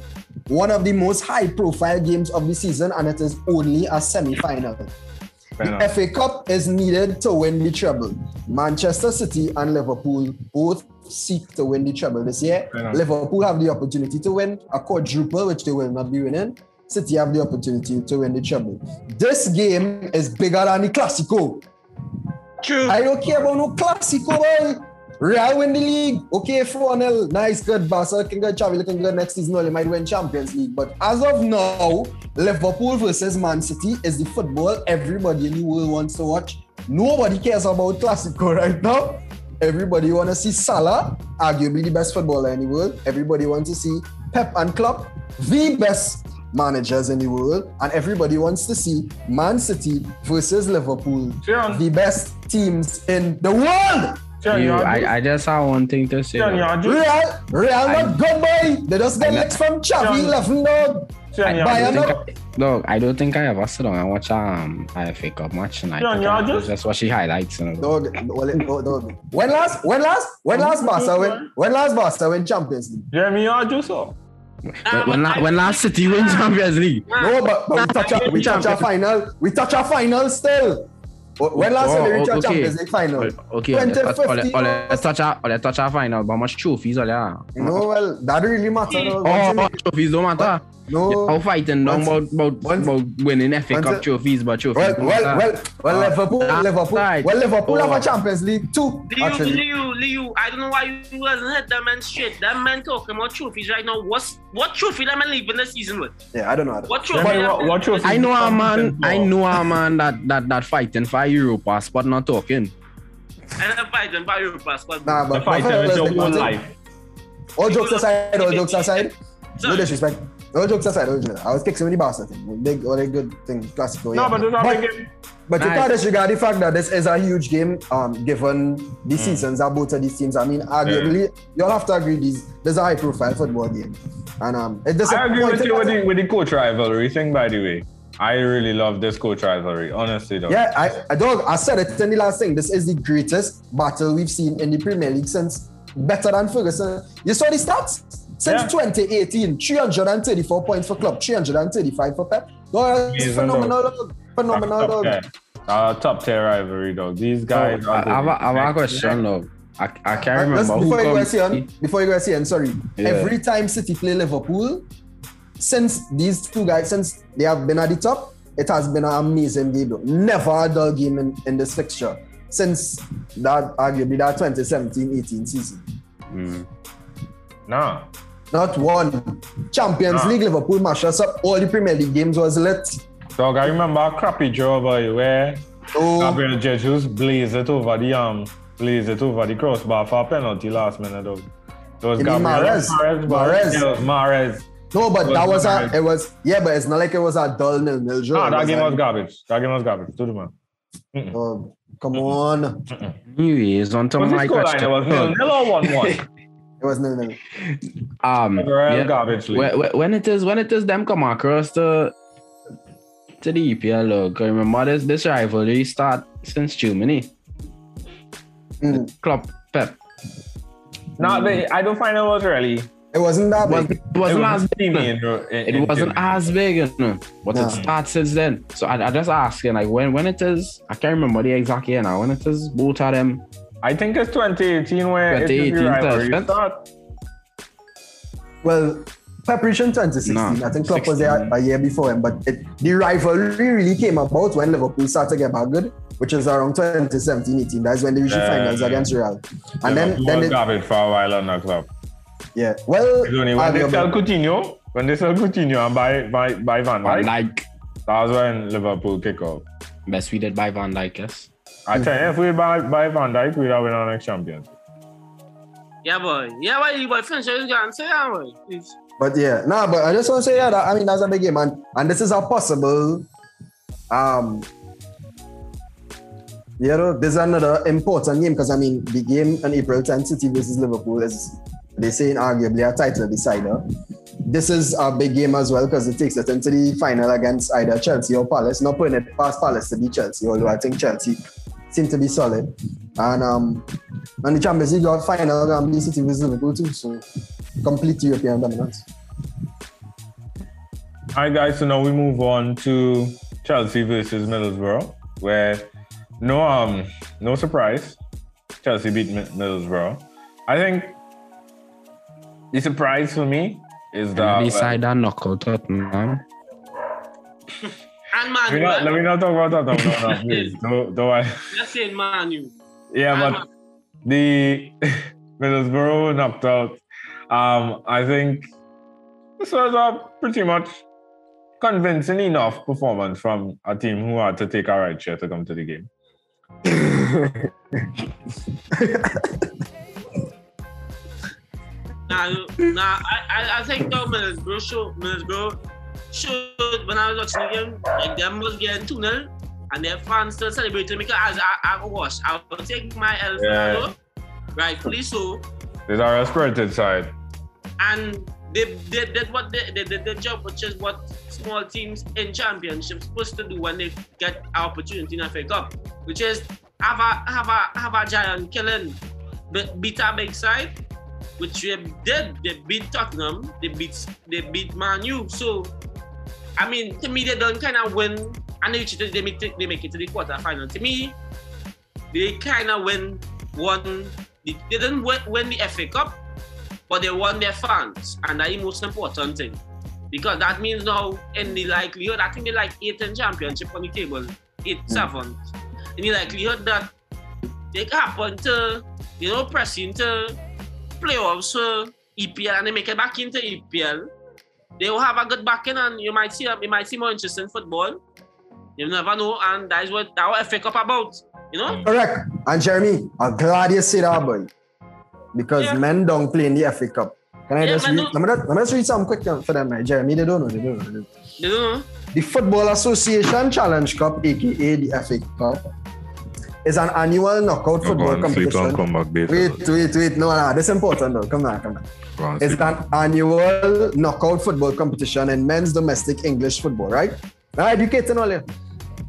one of the most high profile games of the season, and it is only a semi final. The. FA Cup is needed to win the treble. Manchester City and Liverpool both seek to win the treble this year. Liverpool have the opportunity to win a quadruple, which they will not be winning. City have the opportunity to win the treble. This game is bigger than the Clasico. True. I don't care about no Clasico, boy. Real win the league. Okay, 4 0. Nice, good. Barca looking good. Xavi looking good. Next season, they might win Champions League. But as of now, Liverpool versus Man City is the football everybody in the world wants to watch. Nobody cares about Clasico right now. Everybody want to see Salah, arguably the best footballer in the world. Everybody wants to see Pep and Klopp, the best managers in the world. And everybody wants to see Man City versus Liverpool, Sharon. the best teams in the world. Sharon, You, you I, I just have one thing to say. Sharon, you dog. are just- Real, Real I- not good boy. They just get next from Xavi John. 11 dog. I Bayern don't think I, no, I don't think I ever sit down and watch um IFA Cup match and I Yeah, think yeah, I just- just watch the highlights. You know. Dog, well, it- dog, dog. When last, when last, when last Barca win, when last Barca win Champions League? Jeremy Yardus. oh. When, when, la- when last ah, City win ah. Champions League, ah. No, but, but we touch a, we touch a final. We touch a final still. When oh, last Oh, time we reach a okay. Champions League final? okay, let's touch, 2015 let's touch our, let's touch our final. But how much trophies are there? You know, well, that really matter. though. Oh, Once oh, trophies don't matter. You- How no. fighting down about, once- about, once- about winning FA once Cup trophies, but trophies Well, don't well, well, well, Ah, Liverpool, that's Liverpool, right. well, Liverpool have Oh. a Champions League too. Liu, Actually, Liu, Liu, I don't know why you wasn't hit them man straight. Them man talking about trophies right now. What's what trophy them man leaving the season with? yeah, I don't know. I don't What know. trophy? But what, what trophy I know a man. I know a man that that that fighting for a Europa spot, not talking. And I'm fighting for Europa squad. Nah, but fight but is your whole life. All jokes aside, all jokes aside, no disrespect. All jokes aside, all jokes aside. I was kicking with the I think. Big, all a good thing, classical. No, yeah. but there's not but, big game. but you Nice. can't disregard the fact that this is a huge game, um, given the seasons of both of these teams. I mean, arguably, you'll have to agree these there's a high profile football game. And um it I agree with you with the, with the coach rivalry thing, by the way. I really love this coach rivalry, honestly, though. Yeah, I, I dog, I said it in the last thing. This is the greatest battle we've seen in the Premier League since better than Ferguson. You saw the stats? Since Yeah. 2018, 334 points for club, 335 for Pep. Dog, it's phenomenal. dog. Phenomenal. top, dog. tier. Uh, top tier rivalry, though. These guys I are. have a, I have a question though. I, I can't Uh, remember who before you go comes. see on, before you go see on, sorry. Yeah. Every time City play Liverpool, since these two guys, since they have been at the top, it has been an amazing game. though. Never a dull game in, in this fixture since that arguably that 2017-18 season. Mm. Nah. Not one. Champions Ah. League, Liverpool mash us up. All the Premier League games was lit. Dog, I remember a crappy draw, boy, where Oh, Gabriel Jesus blazed it over the um, blazed it over the crossbar for a penalty last minute, dog. It was You mean Gabriel it was Mahrez. no, but was that was a, it was, yeah, but it's not like it was a dull nil-nil draw. Ah, It that game a- was garbage. That game was garbage. To the man. Oh, come on. Anyways, on to Was the my scoreline? question. It was nil nil or one one. It was nil-nil. Um, Real yeah, garbage when, when- when it is when it is them come across the to the EPL, look, I remember this this rivalry start since Germany. Mm. Club Pep. No, they, I don't find it was really. It wasn't that Was, big. it wasn't as big. steamy in, in, It wasn't as big, you know, but No. it started since then. So I, I just asking, like, when when it is, I can't remember the exact year now. When it is both of them, I think it's 2018 where 2018 it's the rivalry first. start. Well, Preparation 2016. No, I think Klopp was there a year before him, but it, the rivalry really came about when Liverpool started to get back good, which is around 2017-18. That's when they reached the Yeah. finals against Real. And then, Liverpool then was it, garbage for a while on that club. yeah. Well, It's only when they sell Coutinho, when they sell Coutinho and buy buy buy Van Van Dijk, Dijk, that was when Liverpool kick off. best we did by Van Dijk, yes. I tell you, if we buy buy Van Dijk, we'd have win our next champion. yeah, boy. Yeah, boy, you boy, finish your answer, yeah, boy. Please. But yeah, no, but I just want to say, yeah, that, I mean, that's a big game, and and this is a possible, um, you know, this is another important game because I mean, the game on April 10th, City versus Liverpool is they say arguably a title decider. This is a big game as well because it takes it into the final against either Chelsea or Palace. Not putting it past Palace to beat Chelsea, although I think Chelsea seem to be solid. And um, and the Champions League got final gonna be City versus Liverpool too. So complete European dominance. All right, guys. So now we move on to Chelsea versus Middlesbrough, where no um no surprise, Chelsea beat Middlesbrough. I think the surprise for me is that And well, beside that knockout Tottenham. And let, me not, let me not talk about that. No, no, please. Don't, don't I, Just saying Man U. yeah, And but the Middlesbrough knocked out. Um, I think this was a pretty much convincing enough performance from a team who had to take a right chair to come to the game. Nah, nah, I, I, I think though Middlesbrough show Middlesbrough showed when I was watching the game, like them was getting 2 0 and their fans still celebrating because as I, I watch, I will take my L Yeah. yeah. rightfully so. There's our spirited side. And they, they did what they, they did the job, which is what small teams in championships supposed to do when they get an opportunity in FA Cup, which is have a have a have a giant killing, be- beat a big side, which they did. They beat Tottenham, they beat they beat Man U. So, I mean, to me, they don't kind of win, and they they make they make it to the quarterfinal. To me, they kind of win one. They didn't win, the FA Cup, but they won their fans, and that's the most important thing. Because that means now, in the likelihood, I think they like eight in championship on the table, eight, hmm. seven. In the likelihood that they happen to, you know, press into playoffs for EPL and they make it back into EPL, they will have a good backing and you might see you might see more interesting football. You never know, and that is what our FA Cup about. You know? Correct. And Jeremy, I'm glad you say ah, that, boy. Because Yeah. men don't play in the FA Cup. Can I Yeah, just read? Let me, let me just read something quick for them, right? Jeremy, they don't know. They don't know. They don't know? The Football Association Challenge Cup, aka the FA Cup, is an annual knockout football on, competition. on, come back. Wait, wait, wait. No, no, this is important though. Come on, come on. On, It's sleep. an annual knockout football competition in men's domestic English football, right? Now, educating all you.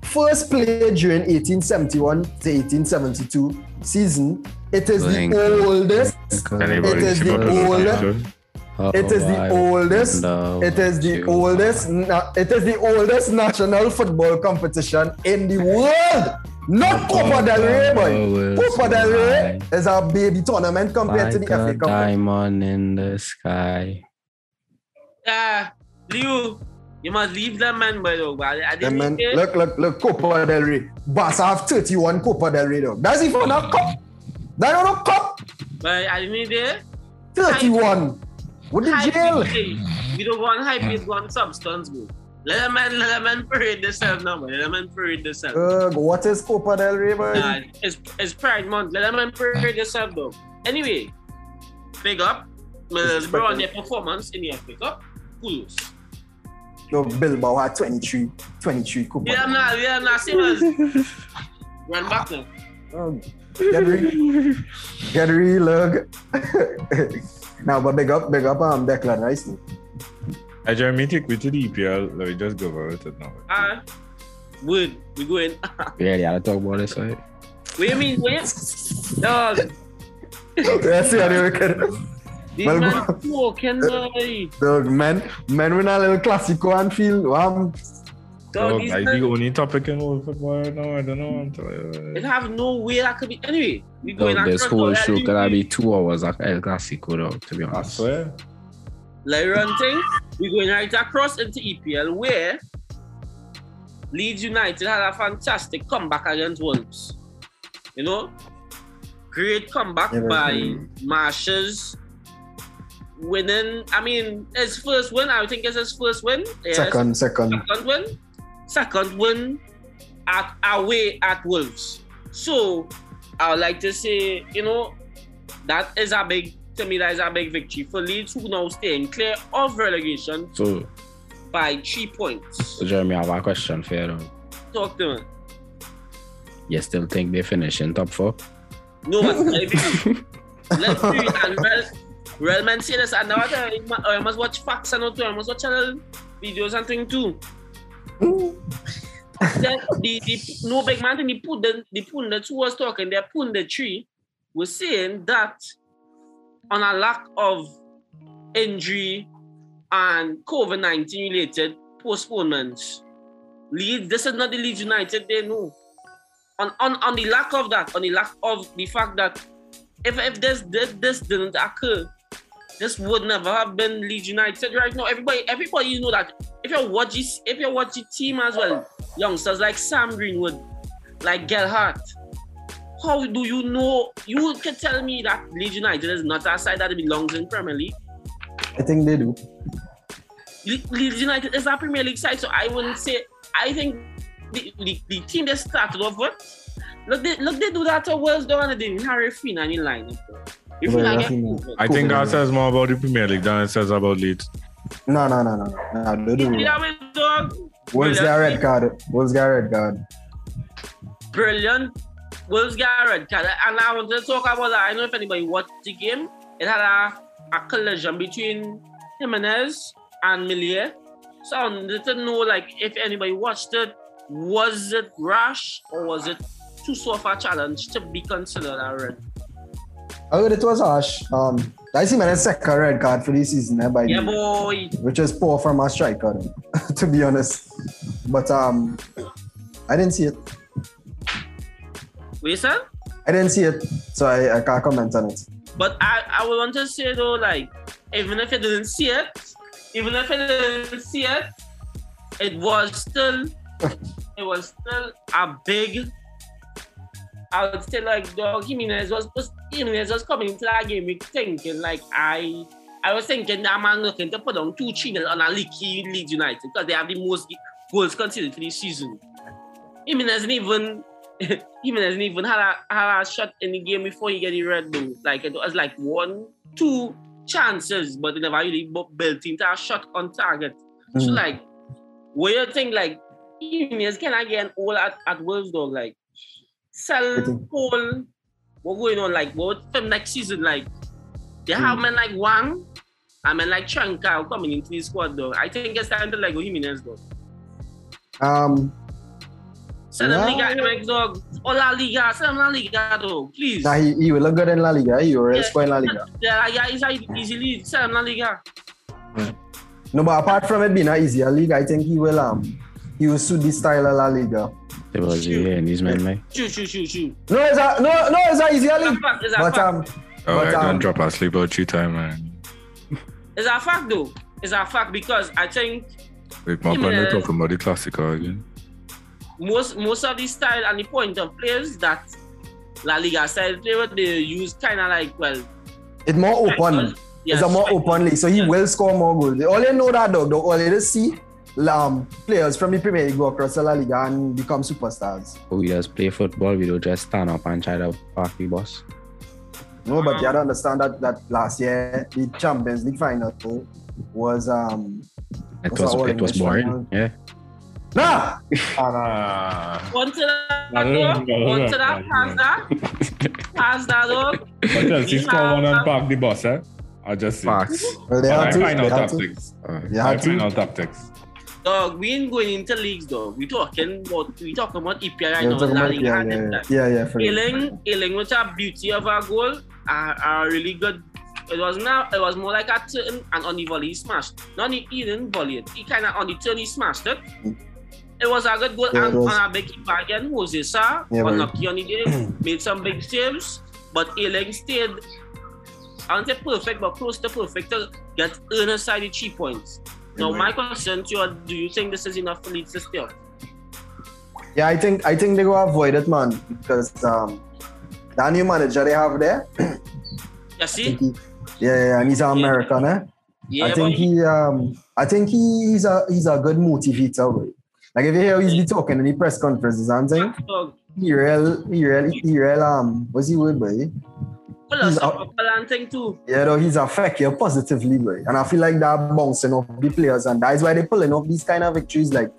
First played during 1871 to 1872 season. It is Blink. the oldest. Anybody It is the oldest. with old- It is the oldest. It is the oldest. na- It is the oldest national football competition in the world. Not Copa del Rey, boy. Copa del Rey is a baby tournament compared to the Like FA Cup. diamond in the sky. Yeah, Leo, you must leave that man, by the way. I didn't man. Look, look, look, Copa del Rey. Barca have 31 Copa del Rey, though. That's even a cup. That not a cup. But I didn't mean it. 31. What the Hype jail. We don't want hype, it want substance, bro. Let them man, let them man parade themselves now, man. Let them man parade themselves. Uh, what is Copa del Rey, boy? Nah, it's, it's Pride Month. Let them man parade themselves, though. Anyway, big up. Middlesbrough on their performance in the FA Cup. Kudos. No, Bilbao had 23, 23 Copa Yeah, del I'm not, yeah, I'm not serious. Run back now. Oh, Get real. Get real, look. now, but big up, big up, um, Declan Rice. Though. Hey, Jeremy, take me to the EPL. Let me just go over it now. Ah, wood. We going. Yeah, yeah, I talk about this, right? What do you mean? What you Dog, Yeah, see how they wicked. these Well, men go- smoking, boy. Dog, man, man win a little Clasico and feel, um, Dog, Oh, these that's men, the only topic in world football right now. I don't know. I'm telling it have no way that could be. Anyway, we So going this across whole the show LDB. could be two hours like El Clasico, though, to be honest. I honest. swear. like run thing, we're going right across into EPL where Leeds United had a fantastic comeback against Wolves. You know, great comeback by Marsch's. Winning, I mean, his first win, I think it's his first win. Yes. second, second. Second win. Second win at away at Wolves. So I would like to say, you know, that is a big that is a big victory for Leeds who now staying clear of relegation So, by three points. so Jeremy, I have a question for you. Though. Talk to me. You still think they finish in top four? No man, me Let's do it and real, real say this and now I I oh, must watch facts and all too. I must watch channel videos and thing too. then the, the no big man thing, the put the the pundits who was talking, their punditry was saying that on a lack of injury and COVID 19 related postponements, Leeds, this is not the Leeds United they know. On, on, on the lack of that, on the lack of the fact that if, if this, this this didn't occur, this would never have been Leeds United right now. Everybody, everybody you know that if you watch this, if you watch the team as well, youngsters like Sam Greenwood, like Gelhardt, how do you know? You can tell me that Leeds United is not a side that belongs in Premier League. I think they do. Le- Leeds United is a Premier League side, so I wouldn't say. I think the, the, the team they started off with, look, they look they do that to Wales though, and they didn't have Rafinha in line. If Well, Rafinha Rafinha. get I think that says more about the Premier League than it says about Leeds. No, no, no, no, no. no they do. Yeah. Wolves got red card. Wolves got red card. Brilliant. Wolves red. And I want to talk about that. I don't know if anybody watched the game. It had a, a collision between Jimenez and Meslier. So I wanted to know like if anybody watched it, was it rash or was it too soft a challenge to be considered a red? I heard it was harsh. Um, I see my second red card for this season, eh, by Yeah, the boy. which is poor from a striker, to be honest. But um, I didn't see it. Sir? I didn't see it, so I, I can't comment on it. But I, I would want to say though, like, even if you didn't see it, even if you didn't see it, it was still, it was still a big. I would say like dog Jimenez was, was Jimenez was coming into that game with thinking like I I was thinking that man looking to put on two channel on a leaky Leeds United because they have the most goals conceded for this season. Jimenez didn't even Jimenez didn't even had a, had a shot in the game before he get the red though. Like it was like one, two chances, but they never really built into a shot on target. So Mm. like, what you think like Jimenez can I get an all at, at Wolves though? Like sell I Paul, what going on? Like what from next season? Like they have men like Wang and men like Chanka coming into the squad though. I think it's time to like go Jimenez though. Um, Sell them Yeah. Liga MX dog. Or La Liga, sell them La Liga though, please. nah, he, he will look good in La Liga. He will Yeah. score in La Liga. Yeah, yeah, it's like easily sell them La Liga. No, but apart from it being an easier league, I think he will um he will suit the style of La Liga. It was yeah, and these men, like, Shoot, shoot, shoot, shoot. No, it's a no, no, it's an easier It's a league. fact, it's a But fact. um, Oh, But, I um, don't drop asleep about you time, man. It's a fact though. It's a fact because I think Wait, my Yeah. partner talking about the classical again. Most most of the style and the point of players that La Liga style play with they use kind of like well it's more open. Yes, it's a more open league, so he Yeah. will score more goals. They only know that dog. They only see um, players from the Premier League go across the La Liga and become superstars. we just play football, we don't just stand up and try to park the bus. No, but you have to understand that that last year the Champions League final was um It What's was it was boring. final? Yeah. No, no, dog. no, one no, to that, no, pass that, pass that, dog. But Chelsea We score one and park the bus, eh? I just see. Facts. Well, they I to. find They out had to. tactics. They I had find to. out tactics. Dog, we ain't going into leagues though. We talking about we talking about EPL right They now. were talking La about- Liga Yeah, and yeah, that. yeah, yeah. for real. Ailing, Ailing with a beauty of a goal, a, a really good. It was not. It was more like a turn and on the volley he smashed. Not he, he didn't volley it. He kind of on the turn he smashed it. It was a good goal Yeah, and on a big keeper again. Jose Sa, Yeah, unlucky on the day, made some big saves, but Ailing stayed. I won't say perfect, but close to perfect to get earn side the three points. Now, Yeah, my question to you: Do you think this is enough for Leeds to stay up? Yeah, I think I think they go avoid it, man, because um, that new manager they have there, I see? he, yeah, yeah, and he's an American, eh? Yeah, I think he um I think he, he's a he's a good motivator. Boy. Like if you hear he's be talking in the press conferences and thing, dog, he real he real he real um what's he word boy? philosophical and thing too. Yeah, though he's affect you positively, boy. And I feel like that bouncing off the players and that's why they're pulling off these kind of victories. Like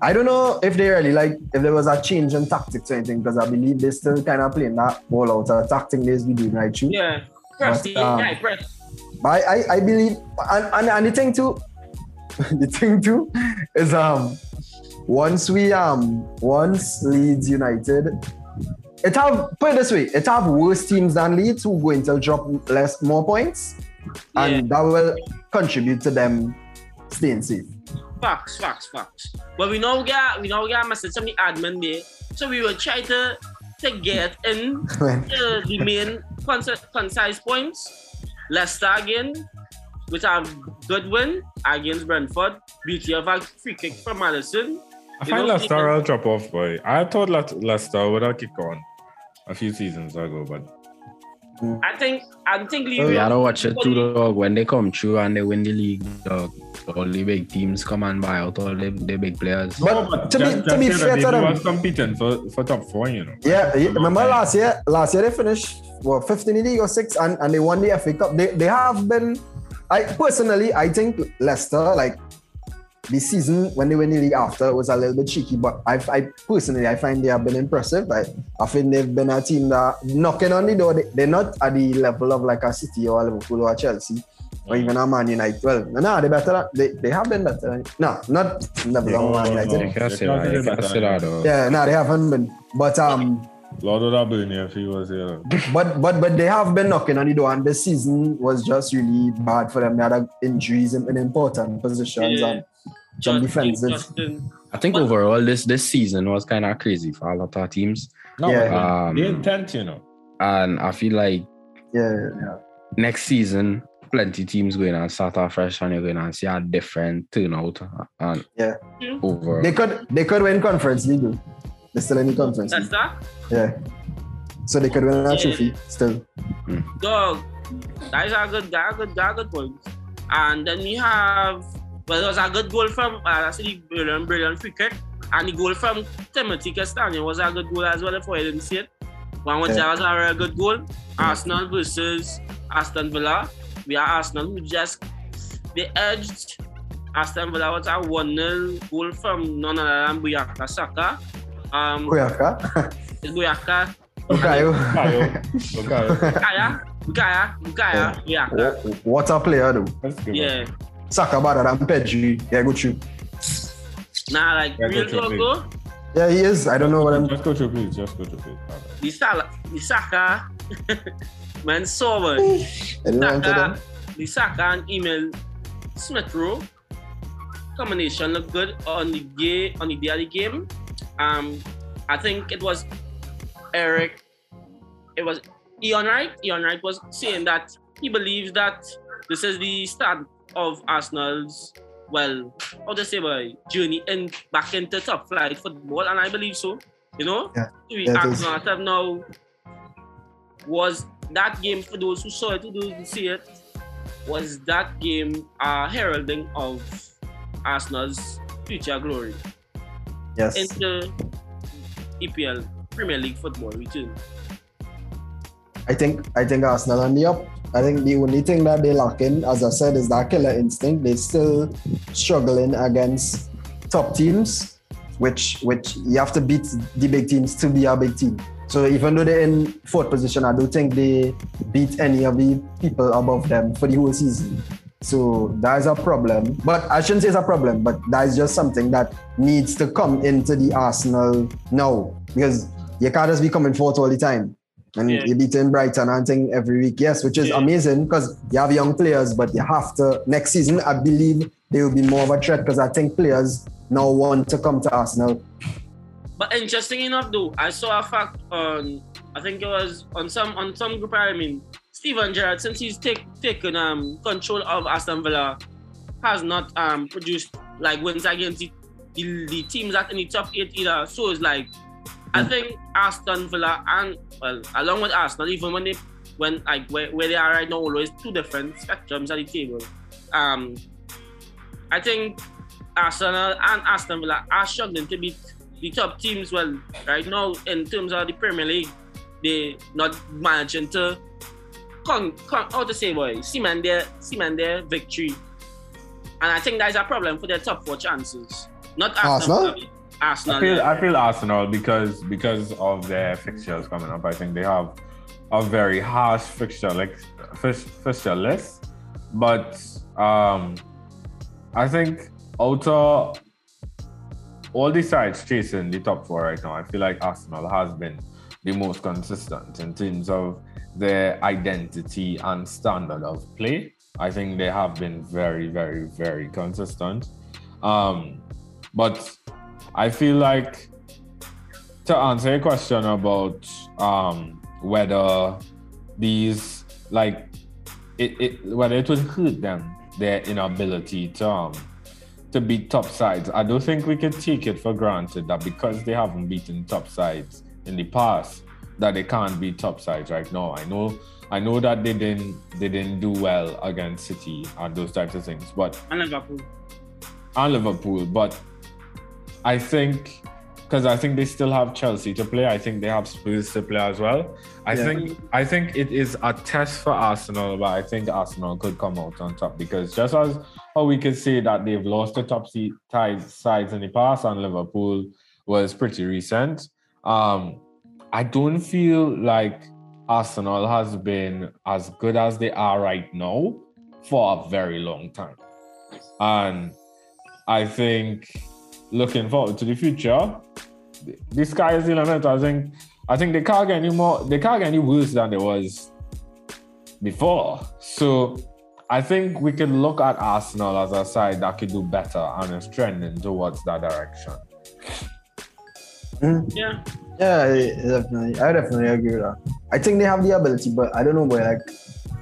I don't know if they really like if there was a change in tactics or anything, because I believe they're still kind of playing that all out uh, tactic they's be doing right through. Yeah. Press But, um, yeah, press. But I, I, I believe, and, and, and the thing too, the thing too is um, once we um, once Leeds United, it have put it this way, it have worse teams than Leeds who going to drop less more points, and Yeah. that will contribute to them staying safe. Facts, facts, facts. But we know we got we know we got message some of the admin there. So we will try to to get in uh, the main conci- concise points. Leicester again with a good win against Brentford. Beauty of a free kick from Maddison. I You find know, Leicester will drop off, boy. I thought Le- Leicester would have kicked on a few seasons ago, but I think I think Oh, Leo You gotta watch it too, dog. When they come through and they win the league, dog, all the big teams come and buy out all the, the big players. But to be just- to be just say fair that to they them, was competing for, for top four, you know. yeah, yeah, remember last year, last year they finished what 15 in the league or six, and, and they won the FA Cup. They they have been. I personally, I think Leicester like this season when they win the league after was a little bit cheeky, but I, I personally I find they have been impressive. I, I think they've been a team that knocking on the door. They, they're not at the level of like a City or a Liverpool or a Chelsea, or even a Man United. Well, no, they better. They, they have been better. No, not never No, Man United. You can't say Yeah, that. You can't say. Yeah, no, they haven't been. But um, Lord would have been here if he was here. but but but they have been knocking on the door, and this season was just really bad for them. They had injuries in, in important positions Yeah. and some defensive. Justin, I think But- overall this this season was kind of crazy for a lot of teams, No, Yeah. Um, the intent, you know. and I feel like Yeah, yeah. next season plenty teams going and start off fresh and you're going to see a different turnout and Yeah. Yeah. over. They could they could win conference league. Though. They're still in the conference That's league. that. Yeah. So they could win a Yeah. trophy still. Dog, that is a good, that a good, that a good point. And then we have, well, there was a good goal from, uh, that's the brilliant, brilliant free kick. And the goal from Timothy Castagne was a good goal as well, if I didn't see it. One which Yeah. was a very good goal. Arsenal versus Aston Villa. We are Arsenal who just, they edged Aston Villa was a 1 0 goal from none other than Buyaka Saka. Um, Kuyaka. it's Buyaka. Bukayo. Okay. Bukaya, Bukaya, Bukaya, Buyaka. What a player though. Let's give Yeah. Saka better than Pedri. Yeah, good shoot. Nah, like Yeah, real go to logo, Yeah, he is. I don't know what I'm. Just go to please. Just go to please. Alright. the Sala, the Saka, man, sober. I don't know what I'm Saka, saying. the Saka and Emile Smith Rowe combination looked good on the game on the day of the game. Um, I think it was Eric. It was Ian Wright. Ian Wright was saying that he believes that this is the start of Arsenal's well, how to say boy, journey in back into top flight football, and I believe so. You know, Yeah. we Yeah, it ask ourselves now was that game for those who saw it, who didn't see it, was that game a heralding of Arsenal's future glory Yes. into EPL Premier League football return? I think I think Arsenal on the up. I think the only thing that they lacking, as I said, is that killer instinct. They still struggling against top teams, which which you have to beat the big teams to be a big team. So even though they're in fourth position, I don't think they beat any of the people above them for the whole season. So that is a problem. But I shouldn't say it's a problem, but that is just something that needs to come into the Arsenal now. Because you can't just be coming fourth all the time. And Yeah. you're beating Brighton and thing every week. Yes, which is Yeah. amazing because you have young players, but you have to next season I believe they will be more of a threat because I think players now want to come to Arsenal. But interesting enough, though, I saw a fact on I think it was on some on some group. I mean, Steven Gerrard, since he's take, taken um control of Aston Villa, has not um produced like wins against the, the, the teams that in the top eight either. So it's like I think Aston Villa and well, along with Arsenal, even when they when like where, where they are right now, always two different spectrums at the table. Um, I think Arsenal and Aston Villa are struggling to beat the top teams. Well, right now in terms of the Premier League, they not managing to con, con how to say boy cement their cement their victory, and I think that is a problem for their top four chances. Not Arsenal. Arsenal? Arsenal. I feel yeah. I feel Arsenal because because of their fixtures coming up. I think they have a very harsh fixture like fix- fixture list, but um, I think out of all the sides chasing the top four right now, I feel like Arsenal has been the most consistent in terms of their identity and standard of play. I think they have been very, very, very consistent. Um, but I feel like to answer your question about um, whether these like it, it whether it would hurt them their inability to um, to beat top sides. I don't think we can take it for granted that because they haven't beaten top sides in the past that they can't beat top sides right now. I know I know that they didn't they didn't do well against City and those types of things, but and Liverpool. and Liverpool, but I think because I think they still have Chelsea to play. I think they have Spurs to play as well. I Yeah. think I think it is a test for Arsenal, but I think Arsenal could come out on top because just as how we could say that they've lost the top seed tied sides in the past and Liverpool was pretty recent. Um, I don't feel like Arsenal has been as good as they are right now for a very long time. And I think looking forward to the future, the- the sky is the limit. I think I think they can't get any more they can't get any worse than it was before. So I think we could look at Arsenal as a side that could do better and is trending towards that direction. Hmm. Yeah. Yeah, I- definitely. I definitely agree with that. I think they have the ability, but I don't know, boy. Like,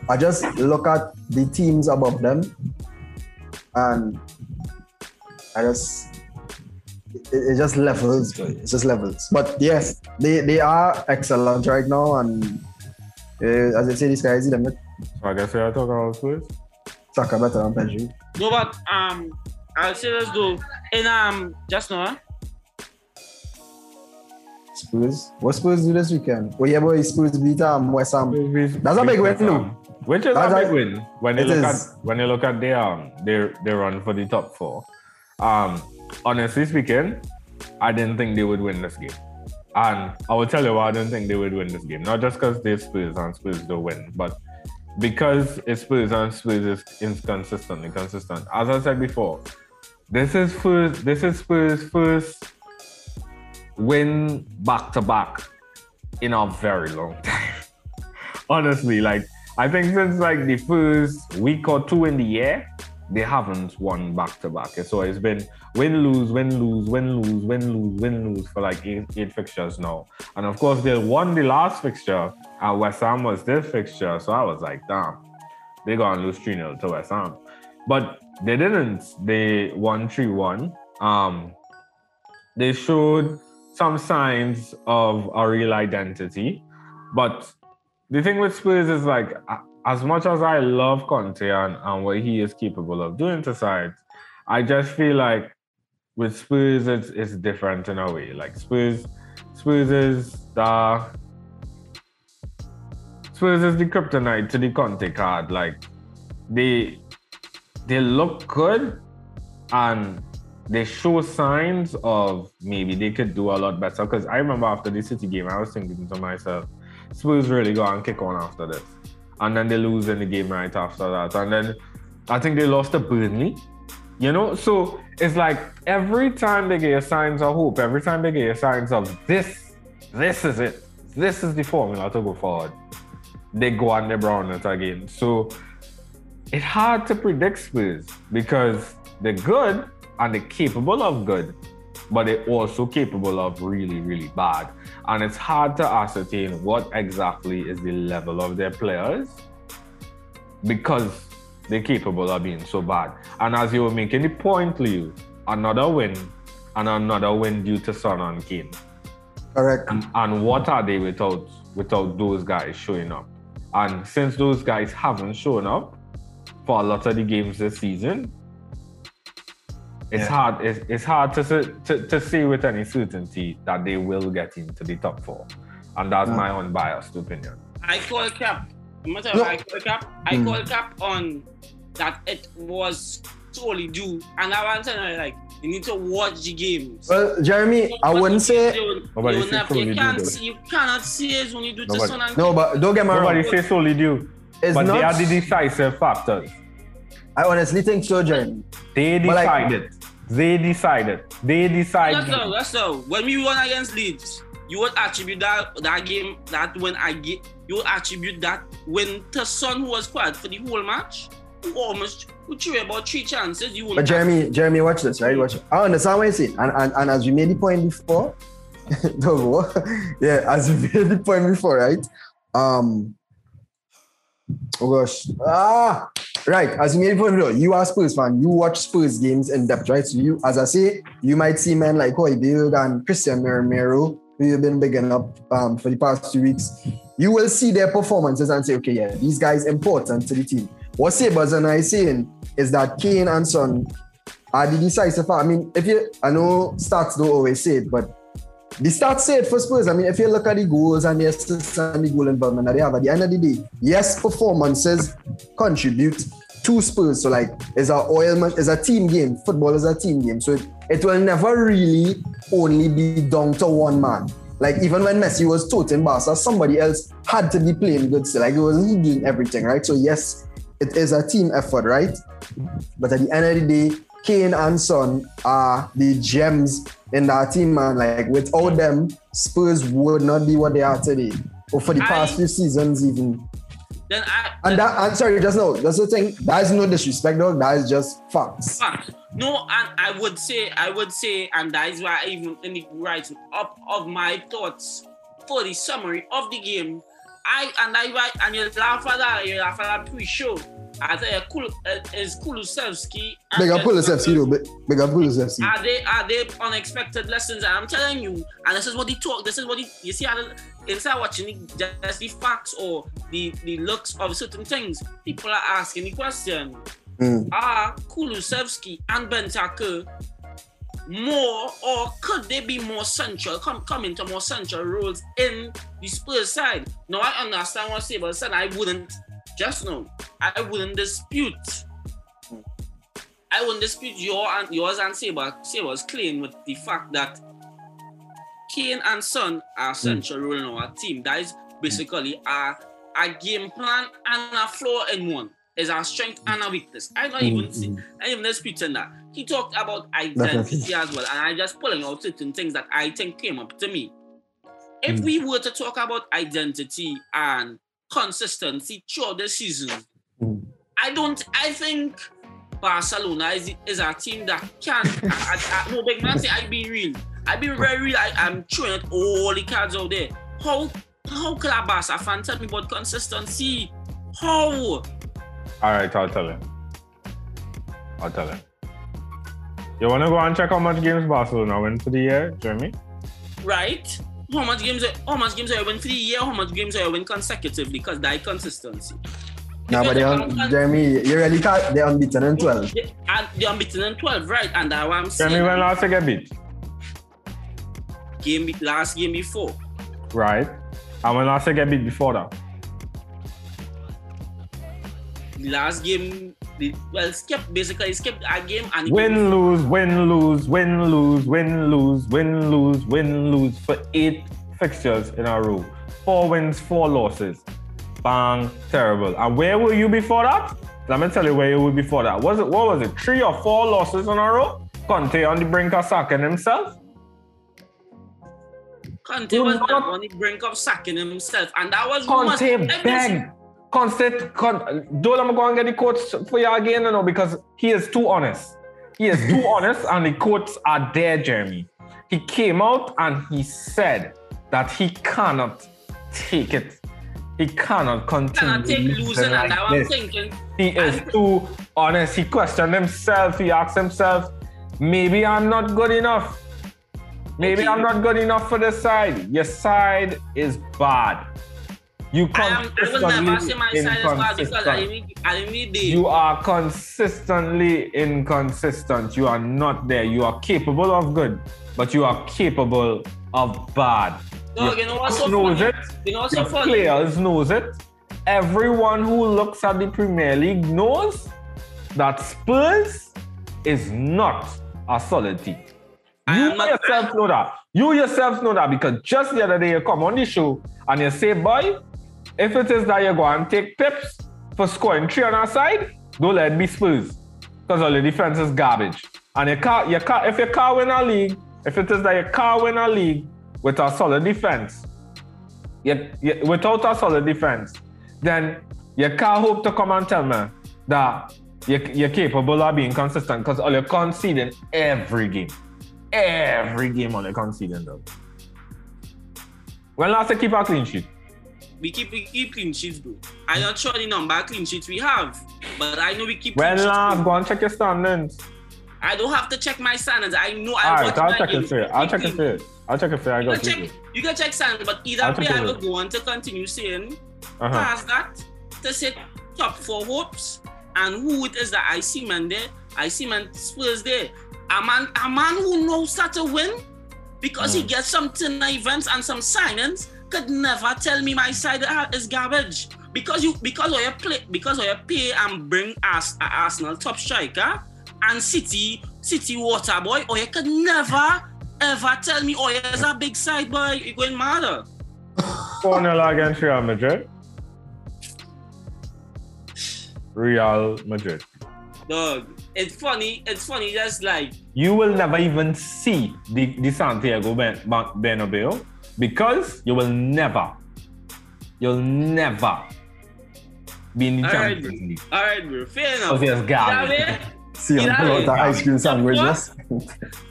I just look at the teams above them, and I just it, it just levels, boy. It's just levels. But yes, they they are excellent right now, and uh, as I say, this guy is the limit. So I guess we are talking about Spurs. Saka better than Pedri. No, but um, I'll say this though. In um, just now, Spurs. What Spurs do this weekend? Oh yeah, boy, Spurs beat um West Ham. That's a big win, no? Which is That's a big win when you look is. at when you look at their um their their run for the top four. Um, honestly speaking, I didn't think they would win this game, and I will tell you why I didn't think they would win this game. Not just because they're Spurs and Spurs don't win, but because it's Spurs and Spurs is inconsistent, consistent. As I said before, this is first. This is Spurs' first win back to back in a very long time. Honestly, like I think since like the first week or two in the year, they haven't won back to back. So it's been win lose, win lose, win lose, win lose, win lose for like eight, eight fixtures now. And of course, they won the last fixture, and West Ham was this fixture. So I was like, damn, they're gonna lose 3 0 to West Ham. But they didn't. They won 3 1. Um, they showed some signs of a real identity. But the thing with Spurs is like, as much as I love Conte and, and what he is capable of doing to sides, I just feel like with Spurs it's, it's different in a way. Like Spurs, Spurs is the Spurs is the kryptonite to the Conte card. Like they they look good and they show signs of maybe they could do a lot better. Because I remember after the City game, I was thinking to myself, Spurs really go and kick on after this. And then they lose in the game right after that. And then I think they lost to Burnley. You know, so it's like every time they get signs of hope, every time they get signs of this, this is it, this is the formula to go forward, they go and they brown it again. So it's hard to predict Spurs because they're good and they're capable of good, but they're also capable of really, really bad. And it's hard to ascertain what exactly is the level of their players because they're capable of being so bad. And as you were making the point, Leo, another win and another win due to Son and Kane. Correct. And, and what are they without without those guys showing up? And since those guys haven't shown up for a lot of the games this season, it's Yeah. hard. It's, it's hard to, say- to to say with any certainty that they will get into the top four, and that's Yeah. my unbiased opinion. I call cap. I'm gonna tell you, No. I call cap. I Hmm. call cap on that it was solely due, and I want to tell you, like you need to watch the games. Well, Jeremy, I wouldn't say You, Nobody you, said never- solely you can't though. see, you cannot see it when you do to Nobody- son and no, but don't get me wrong. Nobody say solely due, It's but they not. are the decisive factors. I honestly think so, Jeremy. They But like- decided. They decided. They decided. That's so, that's so. When we won against Leeds, you would attribute that that game, that win I get, you would attribute that win to Son who was quiet for the whole match. Who almost who threw about three chances. You would But Jeremy, Jeremy, watch this, right? Watch. I understand what you're saying, and and, and as we made the point before, don't yeah, as we made the point before, right? Um. Oh gosh. Ah, right. As the point before, you are Spurs fan. You watch Spurs games in depth, right? So you, as I say, you might see men like Hojbjerg and Cristian Romero, who you've been bigging up um, for the past two weeks. You will see their performances and say, okay, yeah, these guys important to the team. What Sabers and I saying is that Kane and Son are the decisive. I mean, if you, I know stats don't always say it, but the stats say it for Spurs. I mean, if you look at the goals and the assists and the goal involvement that they have at the end of the day, yes, performances contribute to Spurs. So like, it's a oil, it's a team game. Football is a team game. So it, it will never really only be down to one man. Like even when Messi was toting Barca, somebody else had to be playing good still. Like it wasn't he doing everything, right? So yes, it is a team effort, right? But at the end of the day, Kane and Son are the gems in that team, man. Like without them, Spurs would not be what they are today. Or for the I- past few seasons, even. Then I And that, I'm sorry, just no, that's the thing. That is no disrespect, though. That is just facts. fact. No, and I would say, I would say, and that is why I even in the writing up of my thoughts for the summary of the game. I and I write and you laugh at that, you laugh at that pre-show. I you, cool uh, is Kulusevski. Big up Kulusevski, though. Big, up Kulusevski. Are they are they unexpected lessons? And I'm telling you, and this is what he talk. This is what he you see. How the, instead of watching the, just the facts or the the looks of certain things, people are asking the question: Mm. Are Kulusevski and Bentancur more, or could they be more central? Come come into more central roles in the Spurs side? No, I understand what Saber said. I wouldn't just know. I wouldn't dispute. I wouldn't dispute your and yours and Saber Saber's claim with the fact that Kane and Son are hmm. central role in our team. That is basically hmm. a, a game plan and a flaw in one. Is our strength and our weakness. I don't even hmm, see, I even disputing that. He talked about identity Definitely. as well, and I'm just pulling out certain things that I think came up to me. If we were to talk about identity and consistency throughout the season, Mm. I don't. I think Barcelona is, is a team that can. I, I, I, no, big man, say I be real. I be very real. I, I'm throwing all the cards out there. How how could a Barca fan tell me about consistency? How? All right, I'll tell him. I'll tell him. You want to go and check how much games Barcelona win for the year, Jeremy? Right? How much games? How much games I win for the year? How much games I win consecutively? Because that consistency. Nah, but they un- Jeremy, you really can't. They're unbeaten in 12. They, and they're unbeaten in 12, right? And that's what I'm saying. Jeremy, when last they get beat? game be- last game before. Right. And when last they get beat before that? Last game, the, well, skip basically skipped a game and Win, lose, win, lose, win, lose, win, lose, win, lose, win, lose for eight fixtures in a row. Four wins, four losses. Bang, terrible. And where were you before that? Let me tell you where you were before that. Was it what was it? Three or four losses in a row? Conte on the brink of sacking himself. Conte Do was not- on the brink of sacking himself, and that was. Conte begged. Conte, con, don't let me go and get the quotes for you again, you know, because he is too honest. He is too honest, and the quotes are there, Jeremy. He came out and he said that he cannot take it. He cannot continue. Cannot take losing, losing and now I'm thinking, He is too honest. He questioned himself. He asked himself, maybe I'm not good enough. Maybe Okay. I'm not good enough for this side. Your side is bad. You I, am, I consistently never say my side is bad because I inconsistent. didn't, I didn't need. You are consistently inconsistent. You are not there. You are capable of good, but you are capable of bad. Your you know what's so knows funny? it. You know what's Your so funny? players knows it. Everyone who looks at the Premier League knows that Spurs is not a solid team. I You yourself know that. You yourself know that because just the other day you come on the show and you say, boy, if it is that you go and take tips for scoring three on our side, don't let it be Spurs. Because all the defense is garbage. And can't, you can't, if you can't win a league, if it is that you can't win a league with a solid defense, you, you, without a solid defense, then you can't hope to come and tell me that you, you're capable of being consistent because all you're conceding every game. Every game all you're conceding though. When last you keep a clean sheet? We keep we keep clean sheets, bro. I'm not sure the number of clean sheets we have, but I know we keep. clean When sheets, go and check your standings. I don't have to check my standards. I know I Alright, watch I'll check it for you. I'll check it for you. I'll check it for you. I You got you. check, you can check standards, but either I'll way, I will go on to continue saying Uh-huh. past that to say top four hopes and who it is that I see man there. I see man Spurs there. A man, a man who knows how to win because he Mm. gets some tuna events and some signings could never tell me my side is garbage. Because you because of your play because of your pay and bring us a Arsenal top striker and City City water boy or you could never ever tell me oh here's a big side boy you're going mad. 4 0 against Real Madrid. Real Madrid. Dog, it's funny. It's funny. Just like You will never even see the, the Santiago Ben- Ben- Bernabeu because you will never, you'll never be in the Alright. Champions League. all right, bro. Fair enough. Because there's That Gavi. See, I'm Yeah, the ice cream sandwiches.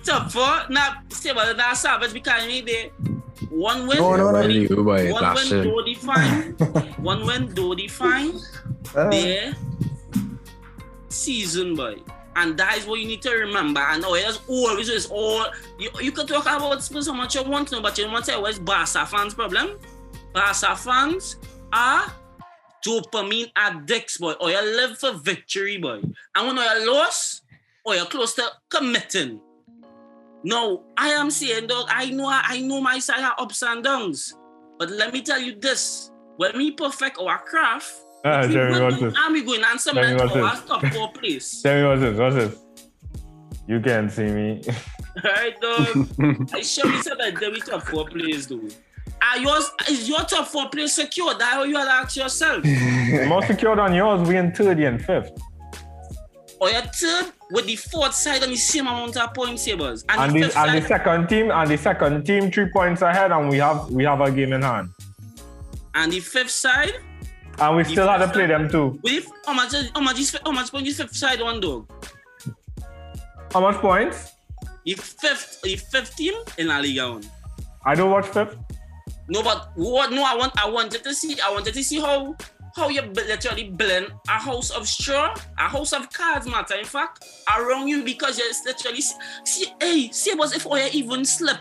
Top four. Now, say about that savage because me there. One win. No, no, no. Really, you boy, One win, him. do define. One win, do define. Uh, There. Season, boy. And that is what you need to remember. And oh, it's always is all you, you can talk about how much you want to, know, but you want to say what's Barca fans' problem? Barca fans are dopamine addicts, boy. Or you live for victory, boy. And when you lost, or oh, you're close to committing. No, I am saying, dog, I know I know my side have ups and downs. But let me tell you this. When we perfect our craft, Ah, Jeremy, will what's this? and we going some Jeremy, men what's our this? top four place. Tell me what's this? What's this? You can't see me. Right, dog? I sure we said that we top four place, though. Are yours is your top four place secure? That what you ask yourself. More secure than yours, we in third and fifth. or your third with the fourth side on the same amount of points savers. And, And the the, and the second team and the second team three points ahead and we have we have a game in hand. and the fifth side, And we still had to play them too. with how much how much how much points fifth side one dog? How much points? The fifth the fifth team in La Liga one. I don't watch fifth. No, but what? No, I want. I wanted to see. I wanted to see how how you literally blend a house of straw, a house of cards, matter in fact, around you because you're literally see. hey, see was if you even slip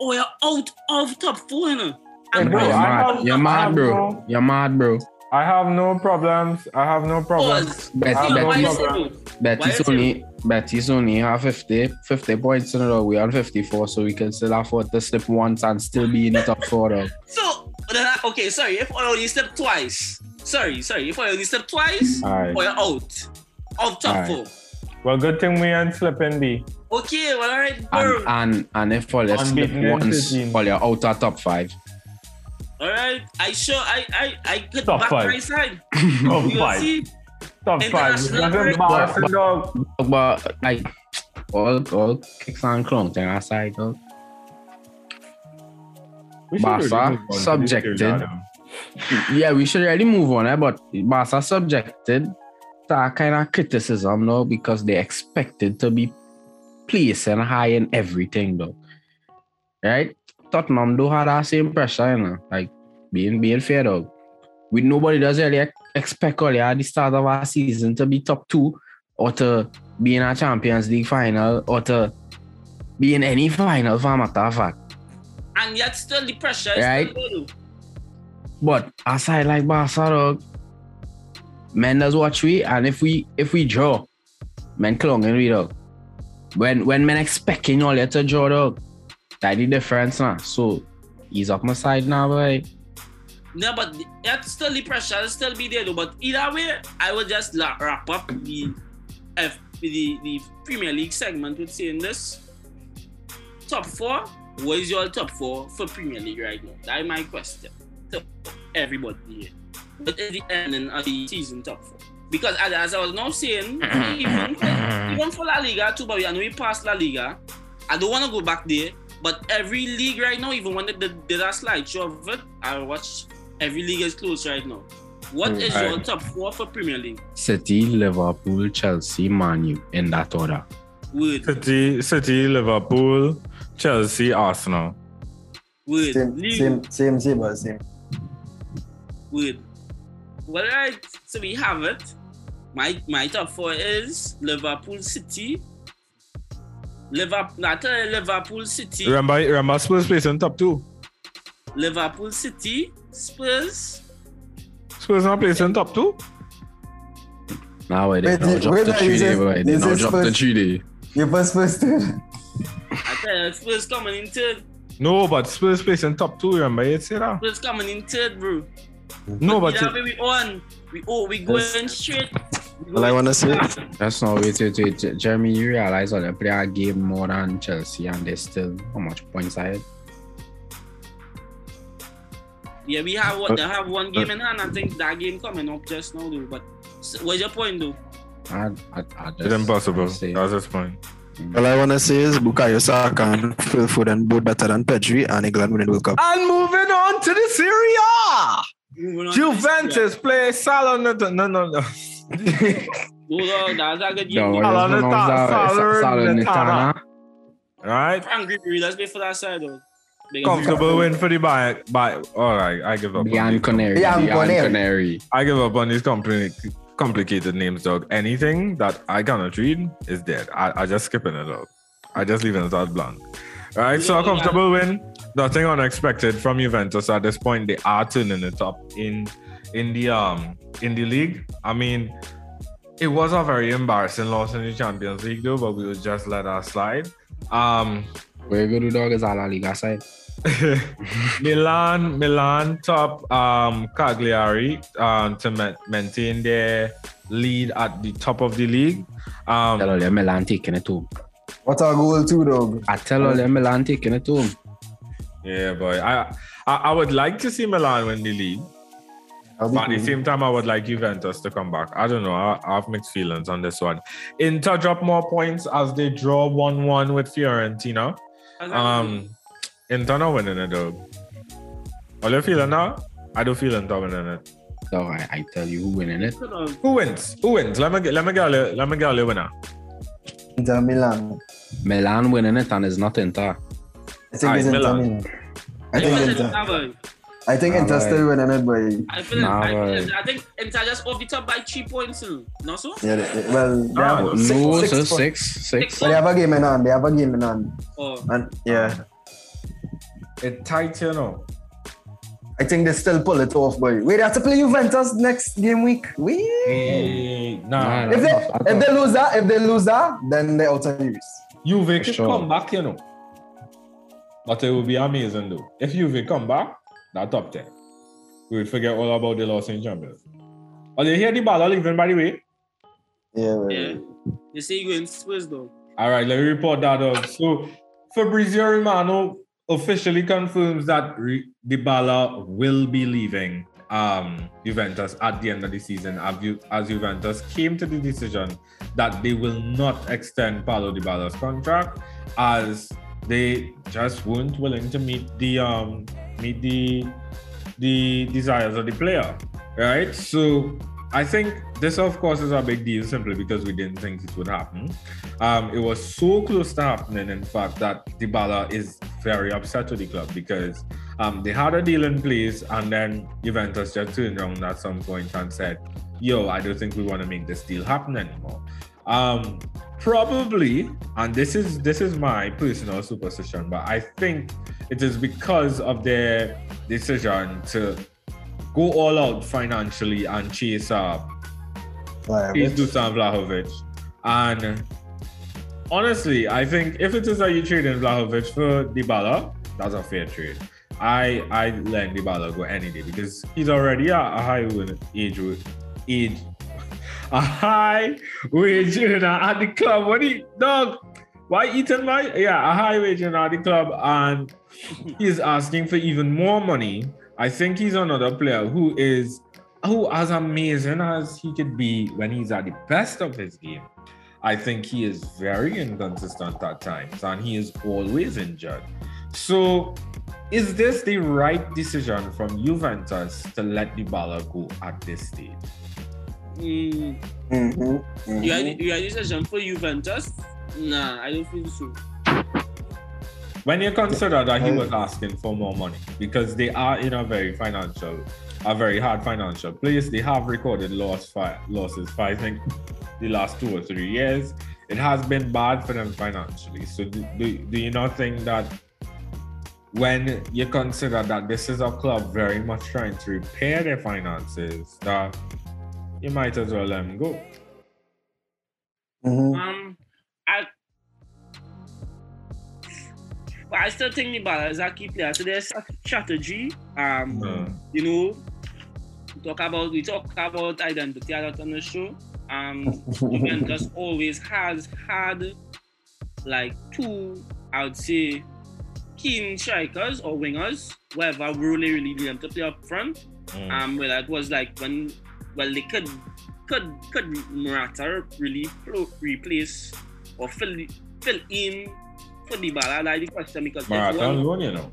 or you're out of top four, you know. Hey, bro, You're I mad, have- you're mad, have bro. no- You're mad, bro. I have no problems. I have no problems. Pause. Bet, I have no Why you Betis, say problem. no? Betis Why you only, Betis only have 50, 50 points in a row. We on 54, so we can still afford to slip once and still be in the top four, though. So I- uh, okay, sorry. If I only step twice, sorry, sorry. If I only step twice, Alright. or you're out of top Alright. four. Well, good thing we ain't slipping B. Okay, well, all right, bro. And and, and if all you slip Unbeaten in once, 13. all you're out of top five. All right. I sure I I I could Top back five. my side. Top You five. see, Top five. International That's break. dog. But like all all kicks and clowns on our side, though. We should Barca, really move on to this subjected. Serie A, though. Yeah, we should really move on, eh? but Barca subjected to a kind of criticism now because they expected to be placing high in everything, though. Right? Tottenham do have that same pressure, you know, like being being fair, though. With nobody does really expect earlier at the start of our season to be top two or to be in a Champions League final or to be in any final for a matter of fact. and yet still the pressure is Right. still there, though. But aside like Barca, dog, men does watch we, and if we if we draw, men clung in we dog. When when men expecting all you to draw dog, that the difference now. So he's up my side now, boy. No, but yet still the pressure will still be there though. But either way, I will just la- wrap up the F the, the Premier League segment with saying this. Top four, what is your top four for Premier League right now? That is my question to everybody here. What is the ending of the season top four? Because as, as I was now saying, even for, even for La Liga too, but I know we passed La Liga. I don't want to go back there, but every league right now, even when they did, did a slideshow of it, I watch every league is closed right now. What Mm, is your top four for Premier League? City, Liverpool, Chelsea, Man U in that order. Word, City, City, Liverpool, Chelsea, Arsenal. word, Same, league, same, same, same, but same. word. Well, right. So we have it. My my top four is Liverpool City. Liverpool, not Liverpool City, Remember, remember Spurs placed in top two. Liverpool City, Spurs. Spurs not placed in top two. Now they Wait, now wait, drop the you three day, said- boy. They now said drop the Spurs- three day. You first, first. I tell you, Spurs coming in third. No, but Spurs placed in top two. Remember, you say that. Spurs coming in third, bro. No, but Either way we on. We oh we going straight. We All I wanna say- That's not wait, wait, wait. Je- Jeremy, you realize that they play a game more than Chelsea and they still how much points ahead? Yeah, we have what uh, they have one game uh, in hand. I think that game coming up just now, though. But So what's your point though? I, I, I just, It's impossible. I say- That's his point. Mm. All I want to say is Bukayo Saka and Phil Foden both better than Pedri and England winning World Cup. And moving on to the Serie A. Moving on to this Juventus play Salernitana. No, no, no. year. No, no, that's a good No, game. what is Salernitana- one of the- Salernitana. Salernitana. All right. Franck Ribéry, let's wait for that side though. Comfortable win for the buy. By all right, I give up. on Bian these- Connery. Bian Bianconeri. Connery. I give up on these compli- complicated names, dog. Anything that I cannot read is dead. I, I just skipping it out. I just leaving it out blank. All right, so a comfortable win. Nothing unexpected from Juventus at this point. They are turning it up in in the um in the league. I mean, it was a very embarrassing loss in the Champions League though, but we would just let that slide. Um, Where you go to dog is a La Liga side. Milan, Milan top um, Cagliari um, to ma- maintain their lead at the top of the league. Um, Tell all them Milan taking it home. What a goal too, dog. I tell all them Milan taking it home. yeah, boy. I, I I would like to see Milan win the league, That'll be but at the same time, I would like Juventus to come back. I don't know. I, I have mixed feelings on this one. Inter drop more points as they draw one-one with Fiorentina. That's a good Um, Inter not winning it though. Are you feeling now? I don't feel Inter winning it. So I, I tell you who winning it. Who wins? Who wins? Let me get let me get a- let me get a winner. Inter Milan. Milan winning it and it's not Inter. I think Aye, it's Inter Milan. Milan. I I think feel Inter. Inter, boy. I think Nah, Inter boy. still winning it, boy. I feel Nah, I, boy. feel, I think Inter just off the top by three points. hmm. No, so? Yeah, they- they- well, they have No, six, so six, six, points. six. But they have a game in hand. They have a game in hand. Oh, And yeah, It tight, you know. I think they still pull it off, boy. Wait, they have to play Juventus next game week. Wait. Hey, Nah, nah. If they I if they lose that, if they lose that, then they're out of use. Juve could sure. come back, you know. But it will be amazing though. If Juve come back, that top 10. We would forget all about the loss in Champions. Oh, they here the ball leaving, by the way. Yeah, boy. yeah. You say you in Spurs though. All right, let me report that out. So, Fabrizio Romano officially confirms that Re- Dybala will be leaving um, Juventus at the end of the season as Ju- as Juventus came to the decision that they will not extend Paulo Dybala's contract as they just weren't willing to meet the um meet the the desires of the player, right? So I think this, of course, is a big deal simply because we didn't think it would happen. Um, it was so close to happening, in fact, that Dybala is very upset with the club because um, they had a deal in place and then Juventus just turned around at some point and said, yo, I don't think we want to make this deal happen anymore. Um, probably, and this is this is my personal superstition, but I think it is because of their decision to go all out financially and chase uh, Like, chase Dusan Vlahovic. And honestly, I think if it is that you trade in Vlahovic for Dybala, that's a fair trade. I I let Dybala go any day because he's already a, a high age age a high wage earner at the club. What he dog? Why eating my yeah a high wage earner at the club and he's asking for even more money. I think he's another player who is who as amazing as he could be when he's at the best of his game. I think he is very inconsistent at times and he is always injured. So is this the right decision from Juventus to let Dybala go at this stage? Mm, mhm, mhm. you had you had this decision for Juventus? Nah, I don't feel so. When you consider that he was asking for more money because they are in a very financial, a very hard financial place. They have recorded loss fi- losses for I think the last two or three years. It has been bad for them financially. So do, do, do you not think that when you consider that this is a club very much trying to repair their finances, that you might as well let them go? Mhm. Um, I, but I still think ball is a key player. So there's a strategy. Um, Mm. you know, we talk about we talk about identity a lot on the show. Um, Juventus always has had like two, I would say, keen strikers or wingers, whatever really really need them to play up front. Mm. Um, where that was like when, well, they could could could Morata really replace or fill fill in for the ball? Like the question because there's Morata on one- loan, you know.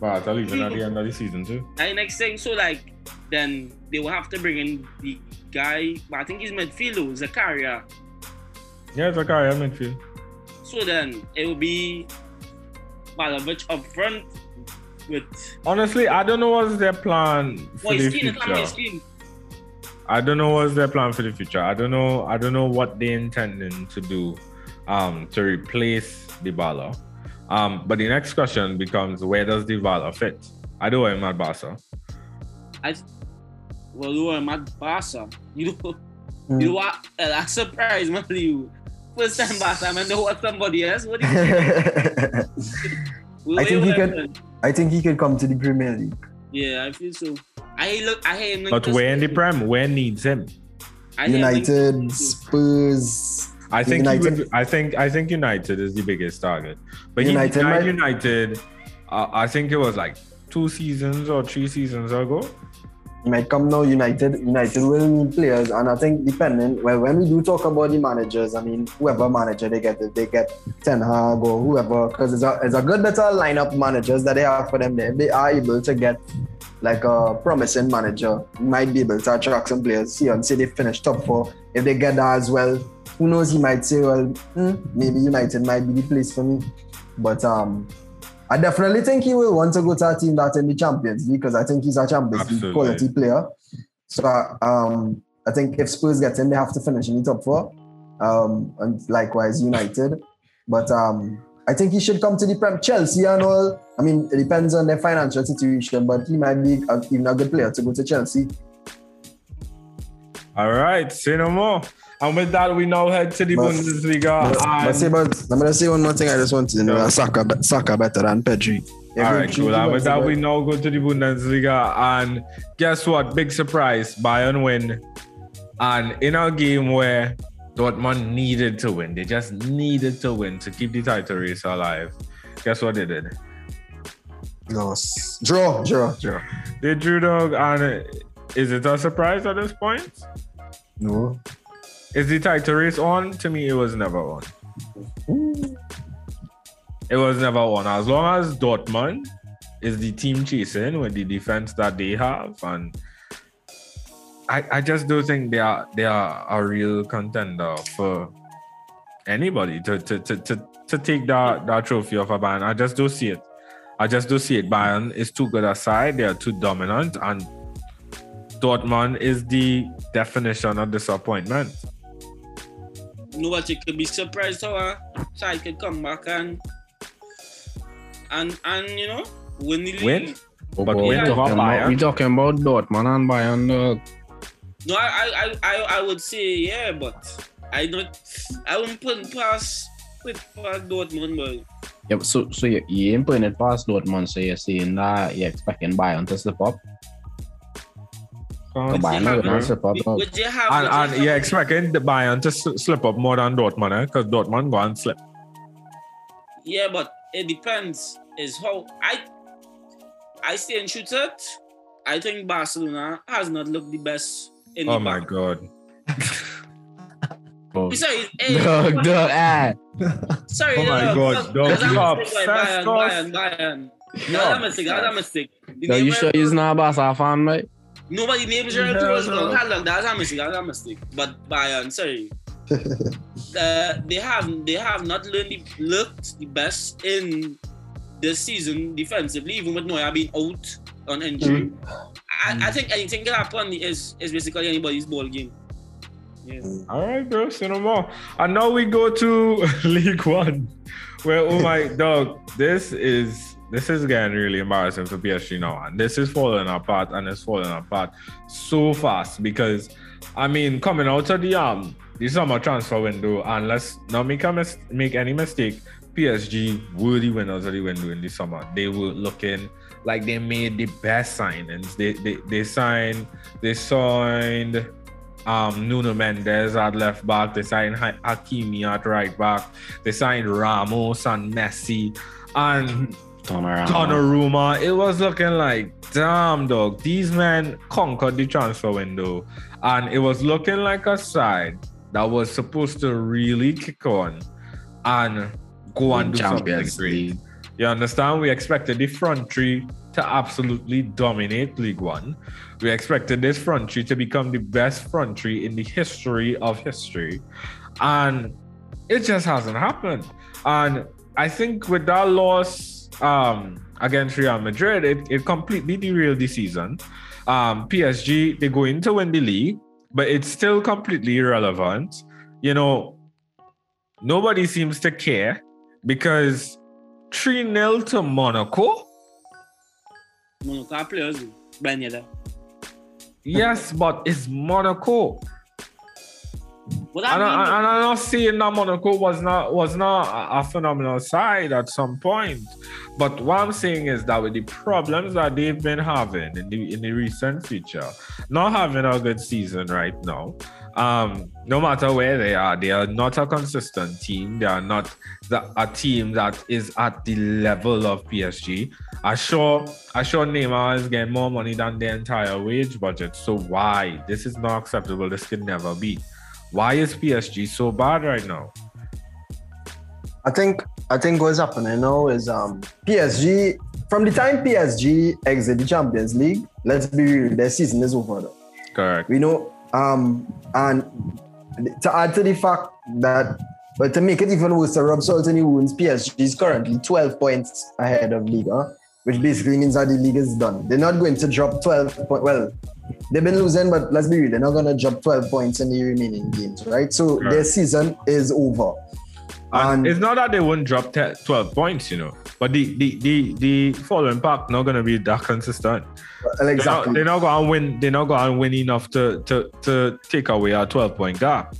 Morata leaving at the end of the season too. And next thing, so like then they will have to bring in the guy, but I think he's midfield, Zakaria. Yeah, it's a midfield. So then it will be Vlahovic up front with Honestly, I don't know what's their plan for well, the his team, it's not future. I don't know what's their plan for the future. I don't know. I don't know what they're intending to do um, to replace Dybala. Um, but the next question becomes, where does Dybala fit? I do him at Barca. I well, you are mad Barca. You know, Hmm. you know what? Uh, that's surprise, man. You first time Barca, man. They want somebody else. What do you think? I think he can I think he can come to the Premier League. Yeah, I feel so. I look. I hear him. like But where in the Prem? Where needs him? I hear him like United, this. Spurs. I think United- would, I think I think United is the biggest target. But United United, United, uh, I think it was like two seasons or three seasons ago. He might come now. United, United will need players, and I think depending. Well, when we do talk about the managers, I mean, whoever manager they get, they get Ten Hag or whoever, because it's a, it's a good better lineup managers that they have for them. There, they are able to get like a promising manager, might be able to attract some players. See, and say they finish top four. If they get that as well, who knows? He might say, well, hmm, maybe United might be the place for me. But um, I definitely think he will want to go to a team that's in the Champions League because I think he's a Champions League quality player. So um, I think if Spurs get in, they have to finish in the top four. Um, and likewise United. But um, I think he should come to the Prem. Chelsea and all. I mean, it depends on their financial situation, but he might be a, even a good player to go to Chelsea. All right, say no more. And with that, we now head to the But- Bundesliga. But, but say about, I'm gonna say one more thing. I just want to know that Saka, better than Pedri. All right, cool. And with that, we now go to the Bundesliga. And guess what? Big surprise. Bayern win. And in a game where Dortmund needed to win, they just needed to win to keep the title race alive. Guess what they did? lost. Draw, draw, draw. They drew dog. And uh, is it a surprise at this point? No. Is the title race on? To me, it was never on. It was never on. As long as Dortmund is the team chasing with the defense that they have, and I, I just don't think they are they are a real contender for anybody to to to to, to take that, that trophy off a Bayern. I just don't see it. I just don't see it. Bayern is too good a side. They are too dominant, and Dortmund is the definition of disappointment. You know? You could be surprised how a side could come back and and and you know win the league. Win? Oh, But boy, we we talking talking about- about, we talking about Dortmund and Bayern. Uh, No, I, I, I, I, I would say yeah, but I don't. I wouldn't put it past with past Dortmund, but yeah, so so you, you ain't putting it past Dortmund, so you're saying that you're expecting Bayern to slip up. So And, Bayern not gonna slip up. would you have? and, would you and have- you're expecting the Bayern to slip up more than Dortmund, eh? Because Dortmund go and slip. Yeah, but it depends. Is how I I stay in shoot it. I think Barcelona has not looked the best in Oh the my back. god. Oh. Sorry, eh, Dog, dog, ah. sorry. Oh my uh, God, because- dog, because I'm you a are mistake, Bayern, obsessed, Bayern, Bayern. That's a mistake. That's a mistake. The Dog, name you where- sure he's not a Barca fan, right? Nobody names your Yeah, tours. no. Look, that's a mistake. That's a mistake. But Bayern, sorry. uh, they have they have not learned the, looked the best in this season defensively, even with Neuer being out on injury. I, I think anything can happen is is basically anybody's ball game. Yeah. All right, bro. Say no more. And now we go to League One, where oh my dog, this is this is getting really embarrassing for PSG now, and this is falling apart, and it's falling apart so fast because I mean, coming out of the um the summer transfer window, and let's not make a mis- make any mistake. PSG were the winners of the window in the summer. They were looking like they made the best signings. They they they signed they signed um, Nuno Mendes at left back. They signed Ha- Hakimi at right back. They signed Ramos and Messi. And Donnarumma. Donnarumma, it was looking like, damn, dog, these men conquered the transfer window. And it was looking like a side that was supposed to really kick on and go and do something great. League. You understand? We expected the front three to absolutely dominate League One. We expected this front three to become the best front three in the history of history. And it just hasn't happened. And I think with that loss um, against Real Madrid, it, it completely derailed the season. Um, PSG, they go in to win the league, but it's still completely irrelevant. You know, nobody seems to care because 3 0 to Monaco. Monaco players. Yes, but it's Monaco. What And, I I, and I'm not saying that Monaco was not was not a, a phenomenal side at some point, but what I'm saying is that with the problems that they've been having in the in the recent future, not having a good season right now, um, no matter where they are, they are not a consistent team. They are not the, a team that is at the level of PSG. I sure I sure Neymar is getting more money than the entire wage budget. So why? This is not acceptable. This can never be. Why is PSG so bad right now? I think I think what's happening now is um PSG from the time PSG exit the Champions League, let's be real, their season is over. Though. Correct. We know um and to add to the fact that but to make it even worse, to rub salt the wounds, PSG is currently 12 points ahead of Liga, which basically means that the league is done. They're not going to drop 12 points. Well, they've been losing, but let's be real, they're not going to drop 12 points in the remaining games, right? So Right. their season is over. And And- it's not that they won't drop 10, 12 points, you know, but the the the, the following pack not gonna be that consistent. Exactly. They're not, they're not gonna win. They're not gonna win enough to to to take away our 12 point gap.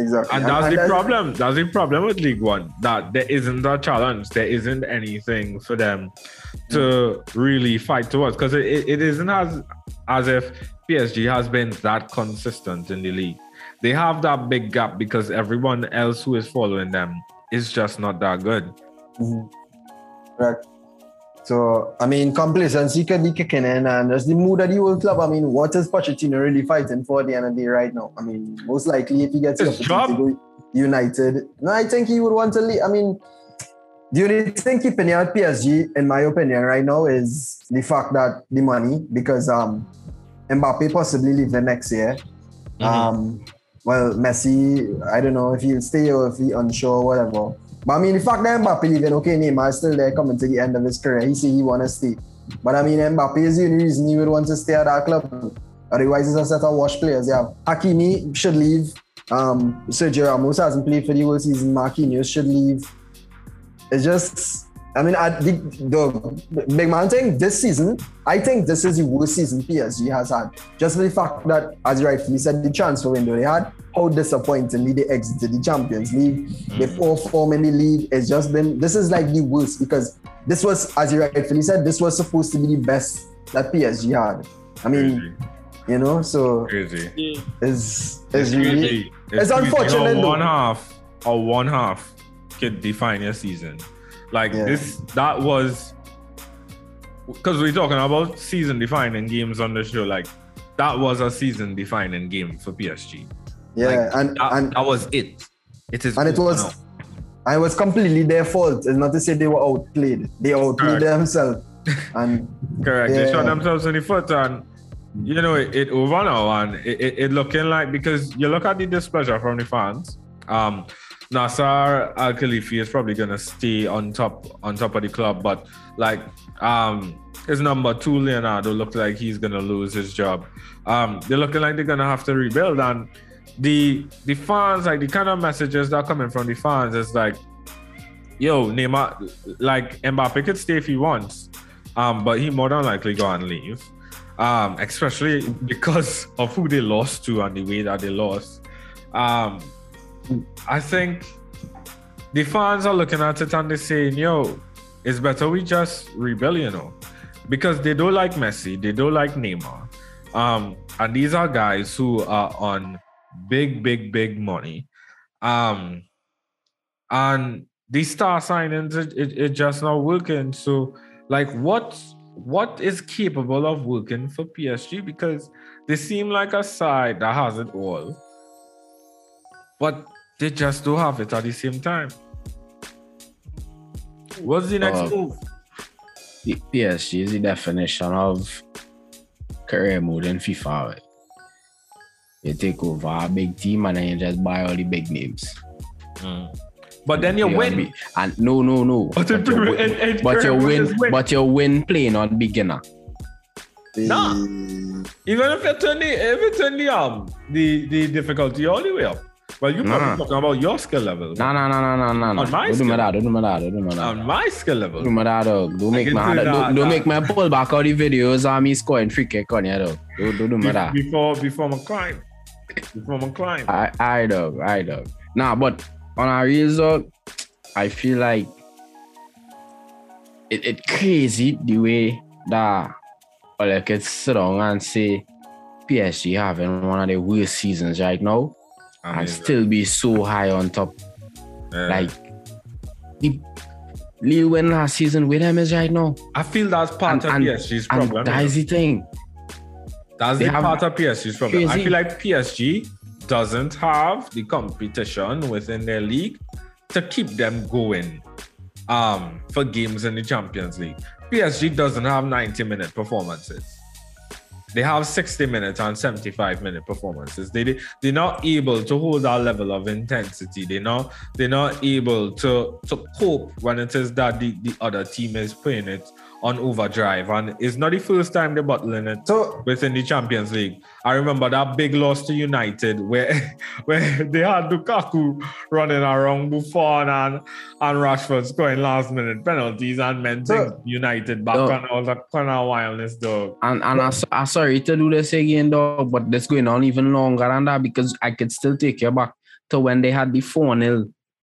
Exactly. And that's the that's- problem. That's the problem with League One. That there isn't a challenge. There isn't anything for them to really fight towards. Because it, it, it isn't as as if PSG has been that consistent in the league. They have that big gap because everyone else who is following them is just not that good. Mhm. Correct. So, I mean, complacency could be kicking in, and there's the mood of the whole club. I mean, what is Pochettino really fighting for at the end of the day right now? I mean, most likely, if he gets the His opportunity to go United, no, I think he would want to leave. I mean, the only thing keeping you at PSG, in my opinion, right now, is the fact that the money, because um, Mbappe possibly leave the next year. Um, well, Messi, I don't know if he'll stay or if he unsure, whatever. But I mean, the fact that Mbappe leaving, okay, Neymar is still there coming to the end of his career. He say he want to stay. But I mean, Mbappe is the only reason he would want to stay at that club. Otherwise, it's a set of wash players. Yeah, Hakimi should leave. Um, Sergio Ramos hasn't played for the whole season. Marquinhos should leave. It's just, I mean, I, the, the big man thing this season, I think this is the worst season PSG has had. Just for the fact that, as you rightfully said, the transfer window they had, how disappointingly they exited the Champions League. Mm. The poor form in the league has just been, this is like the worst because this was, as you rightfully said, this was supposed to be the best that PSG had. I mean, Crazy. you know, so Crazy. it's, It's it's really, it's crazy unfortunate. One half or one half could define your season. Like Yeah. this, that was because we're talking about season defining games on the show. Like that was a season defining game for PSG. yeah, Like, and, That, and that was it. It is. and it was now. it was completely their fault. It's not to say they were outplayed. They outplayed Correct. themselves. And Correct. They shot themselves in the foot, and you know it, it over now, and it, it, it looking like because you look at the displeasure from the fans. Um, Nasser Al Khelaifi is probably gonna stay on top on top of the club, but like um his number two Leonardo looks like he's gonna lose his job. Um, they're looking like they're gonna have to rebuild, and the the fans like the kind of messages that are coming from the fans is like, yo, Neymar, like Mbappe could stay if he wants, um, but he more than likely go and leave. Um, especially because of who they lost to and the way that they lost. Um, I think the fans are looking at it and they're saying, yo, it's better we just rebuild, you know. Because they don't like Messi, they don't like Neymar. Um, and these are guys who are on big, big, big money. Um, and the star signings it, it, it just not working. So like what what is capable of working for PSG? Because they seem like a side that has it all. But they just don't have it at the same time. What's the next Uh, move? The PSG is the definition of career mode in FIFA. right? You take over a big team and then you just buy all the big names. But then you on win. big- And no, no, no. But in you win, in- in but you win, win. but you win playing on beginner. Nah. Even if you turn the if you turn the um the, the difficulty all the way up. Well, you probably Nah. talking about your skill level. No, no, no, no, no, no. On my do skill. that. Don't do that. Don't do that. On my skill level. Don't do that, dog. Don't make me, do that, don't make me pull back all the videos of me scoring free kick on you, dog. Don't, do me Be- that. Before before my climb. Before my climb. I, I dog, I dog. Nah, but on a real dog, I feel like it, it crazy the way that well, I could sit down and say PSG having one of the worst seasons right now and still be so high on top. Yeah. Like the Lille win last season with them is right now. I feel that's part And- of and- PSG's problem. that is the thing. That's they the part of PSG's problem. I feel like PSG doesn't have the competition within their league to keep them going um, for games in the Champions League. PSG doesn't have 90 minute performances. They have 60 minutes and 75 minute performances. They they're not able to hold that level of intensity. They're not they're not able to to cope when it is that the, the other team is playing it on overdrive. And it's not the first time they're bottling it So within the Champions League. I remember that big loss to United where where they had Lukaku running around Buffon and, and Rashford scoring last minute penalties and meant So- United back No. on all that kind of wildness dog. And and I, I'm sorry to do this again, though, but this going on even longer than that because I could still take you back to when they had the 4 0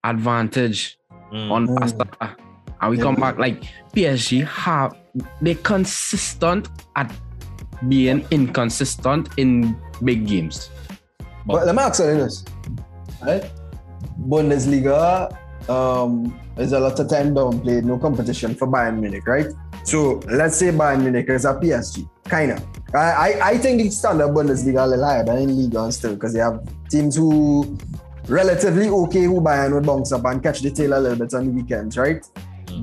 advantage Mm. on Mm. And we Yeah. come back like PSG have they consistent at being inconsistent in big games. But let me ask you this, right? Bundesliga um, is a lot of time downplayed, no competition for Bayern Munich, right? So let's say Bayern Munich is a PSG, kind of. I, I, I think the standard Bundesliga a little higher than in Liga still because they have teams who relatively okay who Bayern would bounce up and catch the tail a little bit on the weekends, right?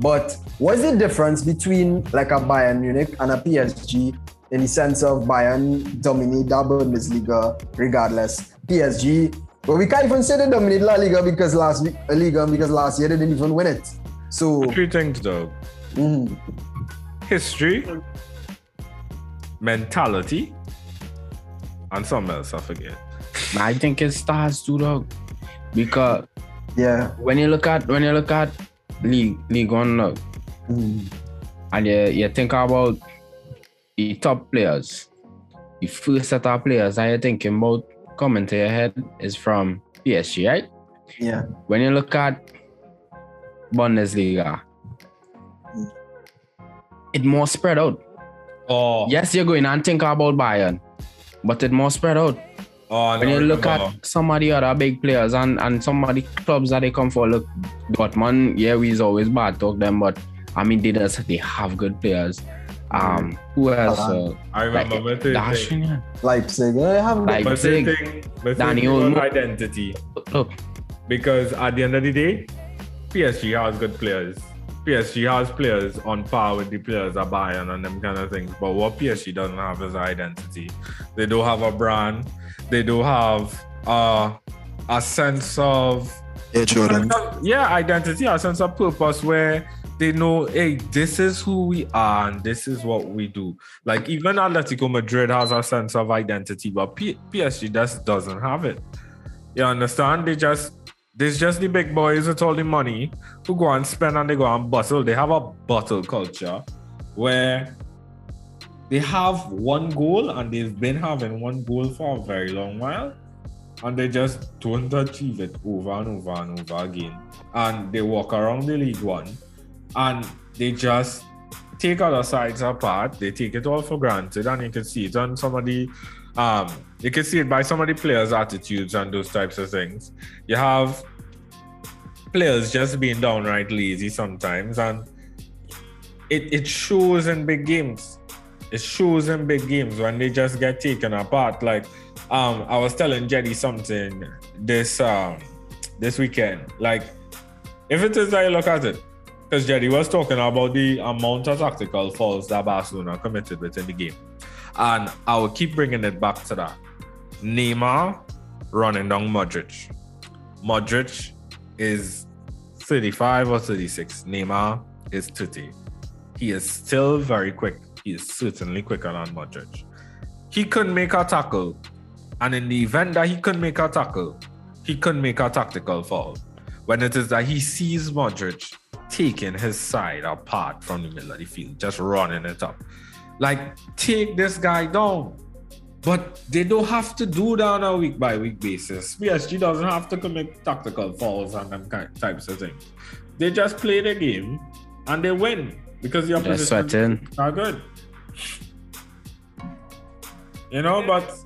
But what's the difference between like a Bayern Munich and a PSG in the sense of Bayern dominate the Bundesliga regardless? PSG, but we can't even say they dominate La Liga because last week, La Liga because last year they didn't even win it. So, Three things dog. mhm. History, mentality, and something else I forget. I think it starts to dog because yeah. when you look at when you look at league league one now, Mhm. and you, you think about the top players, the first set of players that you're thinking about coming to your head is from PSG, right? Yeah. When you look at Bundesliga, it more spread out. Oh, Yes, you're going and think about Bayern, but it more spread out. Oh When you look remember. at some of the other big players and, and some of the clubs that they come for, look, Dortmund, yeah, we's always bad talk them, but I mean, they just they have good players. Um, who else? Uh, I remember like, my third thing. yeah. Leipzig, they have Like- My third Leipzig, thing, my third Danny thing identity. Look, Because at the end of the day, PSG has good players. PSG has players on par with the players at Bayern and them kind of things. But what PSG doesn't have is identity. They don't have a brand. They don't have uh, a sense of Yeah, Jordan. yeah, identity, a sense of purpose where they know, hey, this is who we are and this is what we do. Like even Atletico Madrid has a sense of identity, but P- PSG just doesn't have it. You understand? They just there's just the big boys with all the money who go and spend and they go and bustle. They have a bottle culture where they have one goal and they've been having one goal for a very long while and they just don't achieve it over and over and over again. And they walk around the League One and they just take other sides apart. They take it all for granted, and you can see it on somebody. um you can see it by some of the players' attitudes and those types of things. You have players just being downright lazy sometimes, and it it shows in big games. It shows in big games when they just get taken apart. Like um, I was telling Jetty something this um this weekend. Like if it is that you look at it, because Jetty was talking about the amount of tactical fouls that Barcelona committed within the game. And I will keep bringing it back to that. Neymar running down Modric. Modric is 35 or 36. Neymar is 30. He is still very quick. Is certainly quicker than Modric. He couldn't make a tackle. And in the event that he couldn't make a tackle, he couldn't make a tactical foul. When it is that he sees Modric taking his side apart from the middle of the field, just running it up. Like, take this guy down. But they don't have to do that on a week by week basis. PSG doesn't have to commit tactical fouls and them kind types of things. They just play the game and they win because the opposition are good. You know, but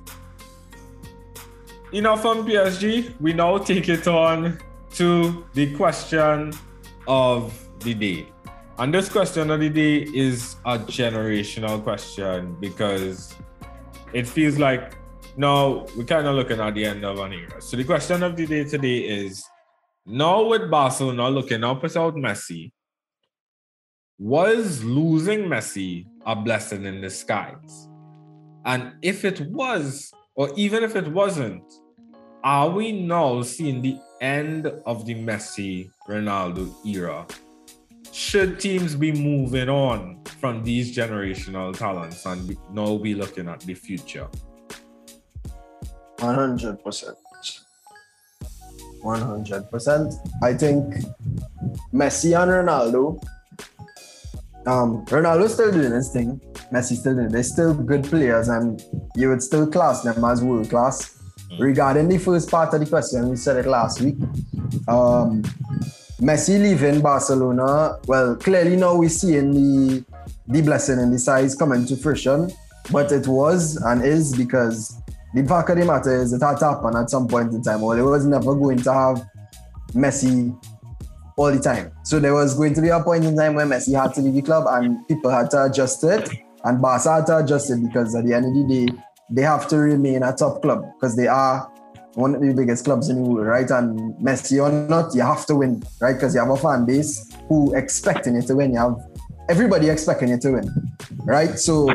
enough from PSG. We now take it on to the question of the day. And this question of the day is a generational question because it feels like now we're kind of looking at the end of an era. So the question of the day today is now with Barcelona looking up without Messi, was losing Messi a blessing in disguise? And if it was, or even if it wasn't, are we now seeing the end of the Messi Ronaldo era? Should teams be moving on from these generational talents and now be looking at the future? 100%. 100%. I think Messi and Ronaldo, um, Ronaldo's still doing his thing. Messi still doing. They're still good players, and you would still class them as world class. Regarding the first part of the question, we said it last week. Um, Messi leaving Barcelona. Well, clearly now we seeing the the blessing and the size coming to fruition, but it was and is because the fact of the matter is it had to happen at some point in time, or it was never going to have Messi all the time. So there was going to be a point in time where Messi had to leave the club and people had to adjust it. And Barca had to adjust it because at the end of the day, they have to remain a top club because they are one of the biggest clubs in the world, right? And Messi or not, you have to win, right? Because you have a fan base who expecting you to win. You have everybody expecting you to win, right? So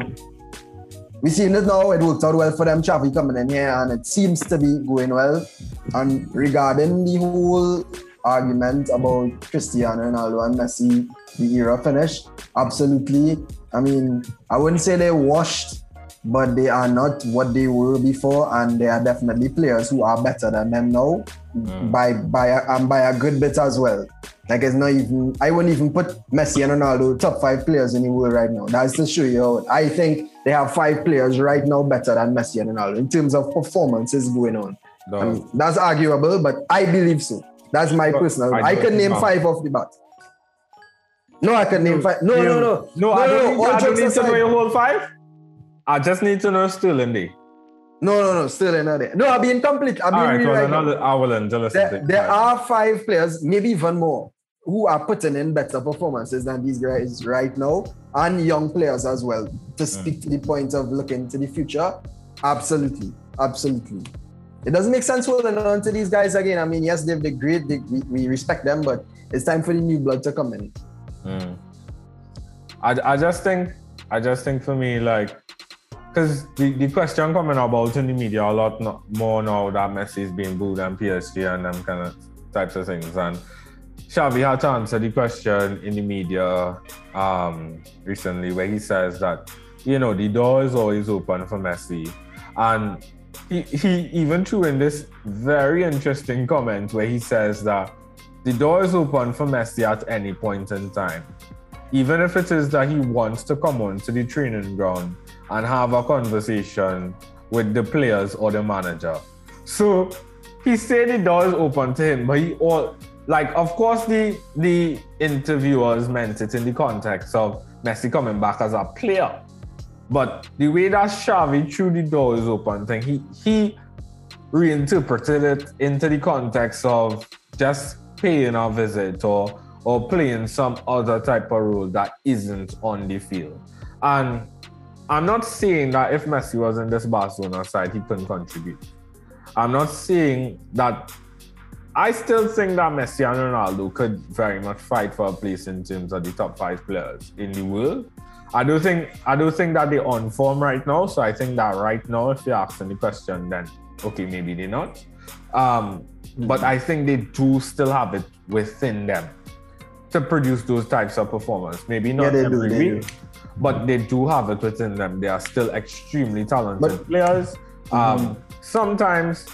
we seen it now. It worked out well for them. Xavi coming in here, and it seems to be going well. And regarding the whole argument about Cristiano Ronaldo and Messi, the era finished. Absolutely. I mean, I wouldn't say they're washed, but they are not what they were before, and they are definitely players who are better than them now mm. by by a, and by a good bit as well. Like it's not even I wouldn't even put Messi and Ronaldo top five players in the world right now. That's to show you I think they have five players right now better than Messi and Ronaldo in terms of performances going on. I mean, that's arguable, but I believe so. That's my But personal. I I, don't name know. five off the bat. No, I can name five. No, no, no, No, I don't, need, all I don't need to know your whole five. I just need to know still in there. No, no, no, still another. Day. No, I'm being complete. All being right, another and listen There, there five. are five players, maybe even more, who are putting in better performances than these guys right now, and young players as well. To mm. speak to the point of looking to the future, absolutely, absolutely. It doesn't make sense holding on to these guys again. I mean, yes, they've the great, they, we, we respect them, but it's time for the new blood to come in. Mm. I, I just think I just think for me like because the, the question coming about in the media a lot no, more now that Messi is being booed and PSG and them kind of types of things and Xavi had to answer the question in the media um, recently where he says that you know the door is always open for Messi and he, even threw in this very interesting comment where he says that the door is open for Messi at any point in time even if it is that he wants to come onto the training ground and have a conversation with the players or the manager. So he said the door is open to him, but he all like of course the the interviewers meant it in the context of Messi coming back as a player. But the way that Xavi threw the door is open thing, he he reinterpreted it into the context of just paying a visit or or playing some other type of role that isn't on the field. And I'm not saying that if Messi was in this Barcelona side, he couldn't contribute. I'm not saying that. I still think that Messi and Ronaldo could very much fight for a place in terms of the top five players in the world. I do think I do think that they're on form right now. So I think that right now, if you ask any question, then okay, maybe they're not. Um, but I think they do still have it within them to produce those types of performance. Maybe not Yeah, they do, every they week, but they do have it within them. They are still extremely talented But- Mm-hmm. players. Um, sometimes,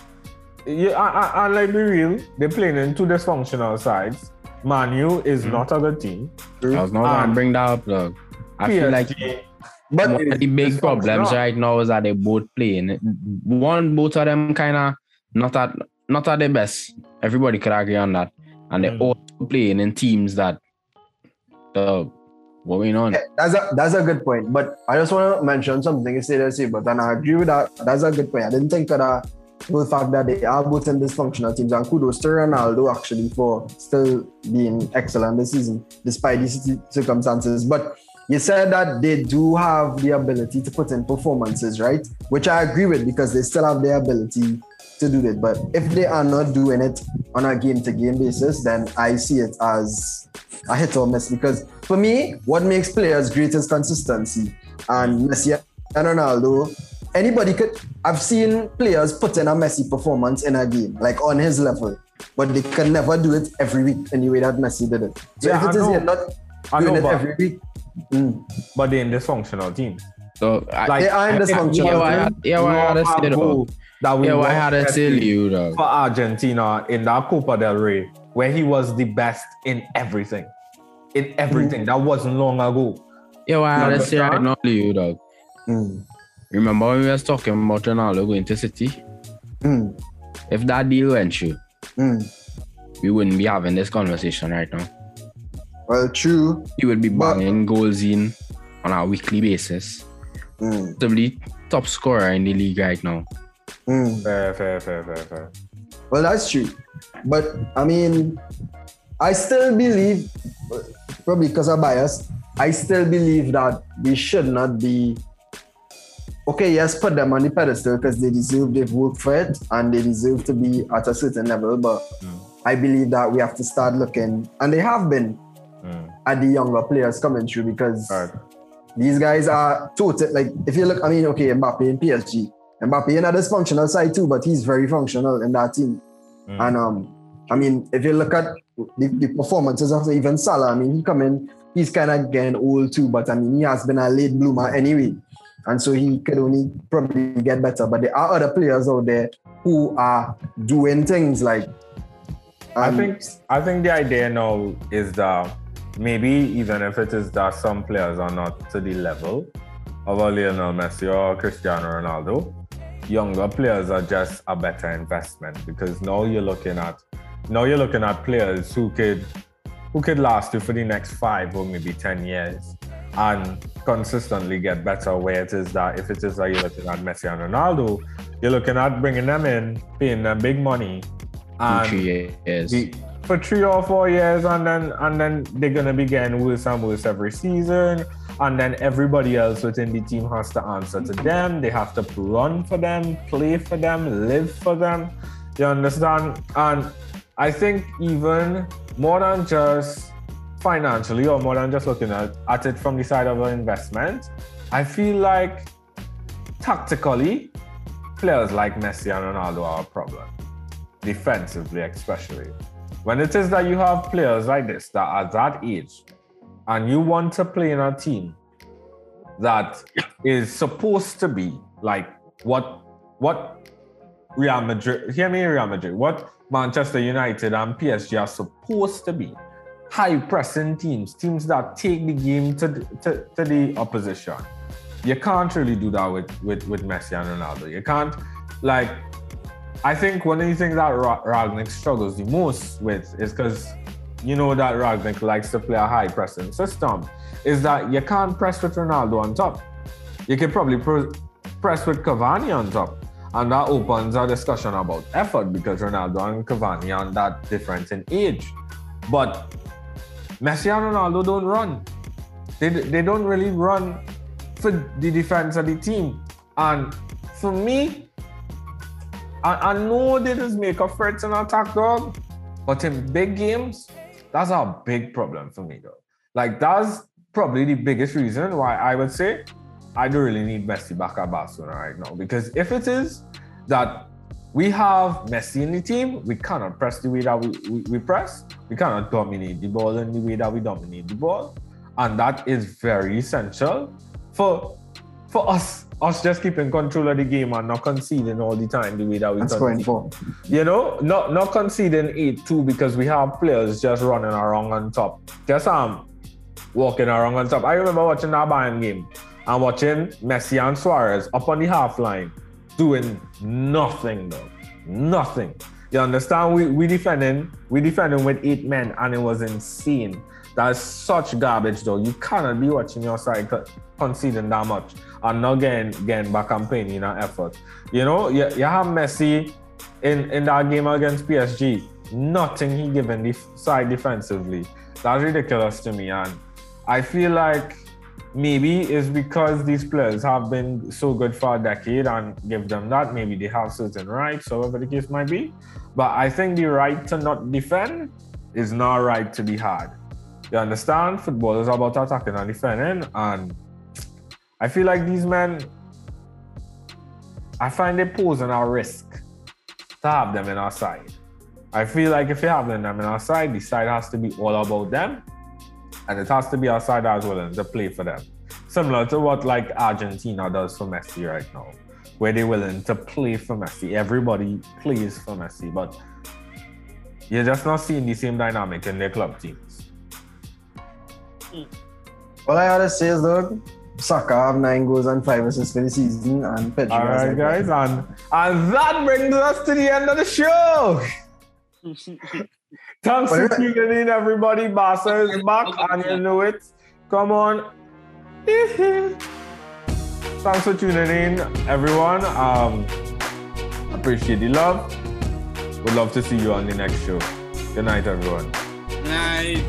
yeah, I, I, I like be real. They're playing in two dysfunctional sides. Manu is Mm-hmm. not a good team. I was not Um, gonna bring that up, dog. I feel like But one of the big problems functional. right now is that they both playing. One, both of them kind of not at not at their best. Everybody could agree on that, and they're Mm. all playing in teams that the what going on. Yeah, that's a that's a good point. But I just want to mention something you said, say, but and I agree with that. That's a good point. I didn't think of that the fact that they are both in dysfunctional teams. And kudos to Ronaldo actually for still being excellent this season despite these circumstances. But you said that they do have the ability to put in performances, right? Which I agree with because they still have the ability to do it. But if they are not doing it on a game to game basis, then I see it as a hit or miss. Because for me, what makes players great is consistency. And Messi and Ronaldo, anybody could. I've seen players put in a Messi performance in a game, like on his level, but they can never do it every week in the way that Messi did it. So Yeah, if it I is not I doing know, it every week, mm, but they're in dysfunctional teams. So I, Like, they are in I- dysfunctional. yeah, why I, yeah, why I had to say though. That we Yeah, why I won had to tell you though. for Argentina in that Copa del Rey, where he was the best in everything. In everything. That wasn't long ago. Yeah, why I had to say right understand? now, you dog. Mm, Remember when we was talking about Ronaldo going to City? mm, If that deal went through, mm. we wouldn't be having this conversation right now. Well, true. He would be But- banging goals in on a weekly basis. Mm, Probably top scorer in the league right now. mm. Fair, fair, fair, fair, fair. Well, that's true. But I mean, I still believe, probably because I'm biased, I still believe that we should not be. Okay, yes, put them on the pedestal because they deserve, they've worked for it and they deserve to be at a certain level. But Mm. I believe that we have to start looking, and they have been Mm. at the younger players coming through because Right. these guys are total. Like, if you look, I mean, okay, Mbappe in PSG. Mbappe in a dysfunctional side too, but he's very functional in that team. Mm. And um, I mean, if you look at the, the performances of even Salah, I mean, he come in, he's kind of getting old too, but I mean, he has been a late bloomer anyway. And so he could only probably get better. But there are other players out there who are doing things like. I um, think I think the idea now is that maybe even if it is that some players are not to the level of a Lionel Messi or Cristiano Ronaldo, younger players are just a better investment because now you're looking at now you're looking at players who could who could last you for the next five or maybe ten years and consistently get better. Where it is that if it is that you're looking at Messi and Ronaldo, you're looking at bringing them in, paying them big money, in and three years. the- for three or four years, and then and then they're gonna be getting worse and worse every season. And then everybody else within the team has to answer to them. They have to run for them, play for them, live for them. You understand? And I think even more than just financially or more than just looking at, at it from the side of an investment, I feel like tactically, players like Messi and Ronaldo are a problem defensively especially. When it is that you have players like this that are that age and you want to play in a team that is supposed to be like what what Real Madrid, hear me, Real Madrid, what Manchester United and PSG are supposed to be. High pressing teams, teams that take the game to, to, to the opposition. You can't really do that with, with, with Messi and Ronaldo. You can't, like, I think one of the things that Rangnick struggles the most with is because you know that Rangnick likes to play a high pressing system, is that you can't press with Ronaldo on top. You can probably pr- press with Cavani on top. And that opens a discussion about effort because Ronaldo and Cavani are that difference in age. But Messi and Ronaldo don't run. They, they don't really run for the defense of the team. And for me, I, I know they just make a threats in attack, dog. But in big games, that's a big problem for me, though. Like that's probably the biggest reason why I would say I don't really need Messi back at Barcelona right now. Because if it is that we have Messi in the team, we cannot press the way that we, we, we press. We cannot dominate the ball in the way that we dominate the ball. And that is very essential for for us us just keeping control of the game and not conceding all the time the way that we That's concede. going for. You know, not not conceding eight two because we have players just running around on top. Just um walking around on top. I remember watching that Bayern game and watching Messi and Suarez up on the half line doing nothing though. Nothing. You understand? We we defending, we defending with eight men and it was insane. That's such garbage though. You cannot be watching your side conceding that much and not getting, getting back playing in an effort. You know, you, you have Messi in, in that game against PSG. Nothing he given the side defensively. That's ridiculous to me. And I feel like maybe it's because these players have been so good for a decade and give them that. Maybe they have certain rights, however the case might be. But I think the right to not defend is not right to be had. You understand? Football is about attacking and defending. And I feel like these men, I find they posing a risk to have them in our side. I feel like if you have them in our side, the side has to be all about them. And it has to be our side as willing to play for them. Similar to what like Argentina does for Messi right now, where they're willing to play for Messi. Everybody plays for Messi, but you're just not seeing the same dynamic in their club teams. All I gotta say is, dog, Saka have nine goals and five assists for the season, and Pedri All has right, like guys, and and that brings us to the end of the show. Thanks for tuning in, everybody. Barca is back, and you know it. Come on. Thanks for tuning in, everyone. Um, appreciate the love. Would love to see you on the next show. Good night, everyone. Night.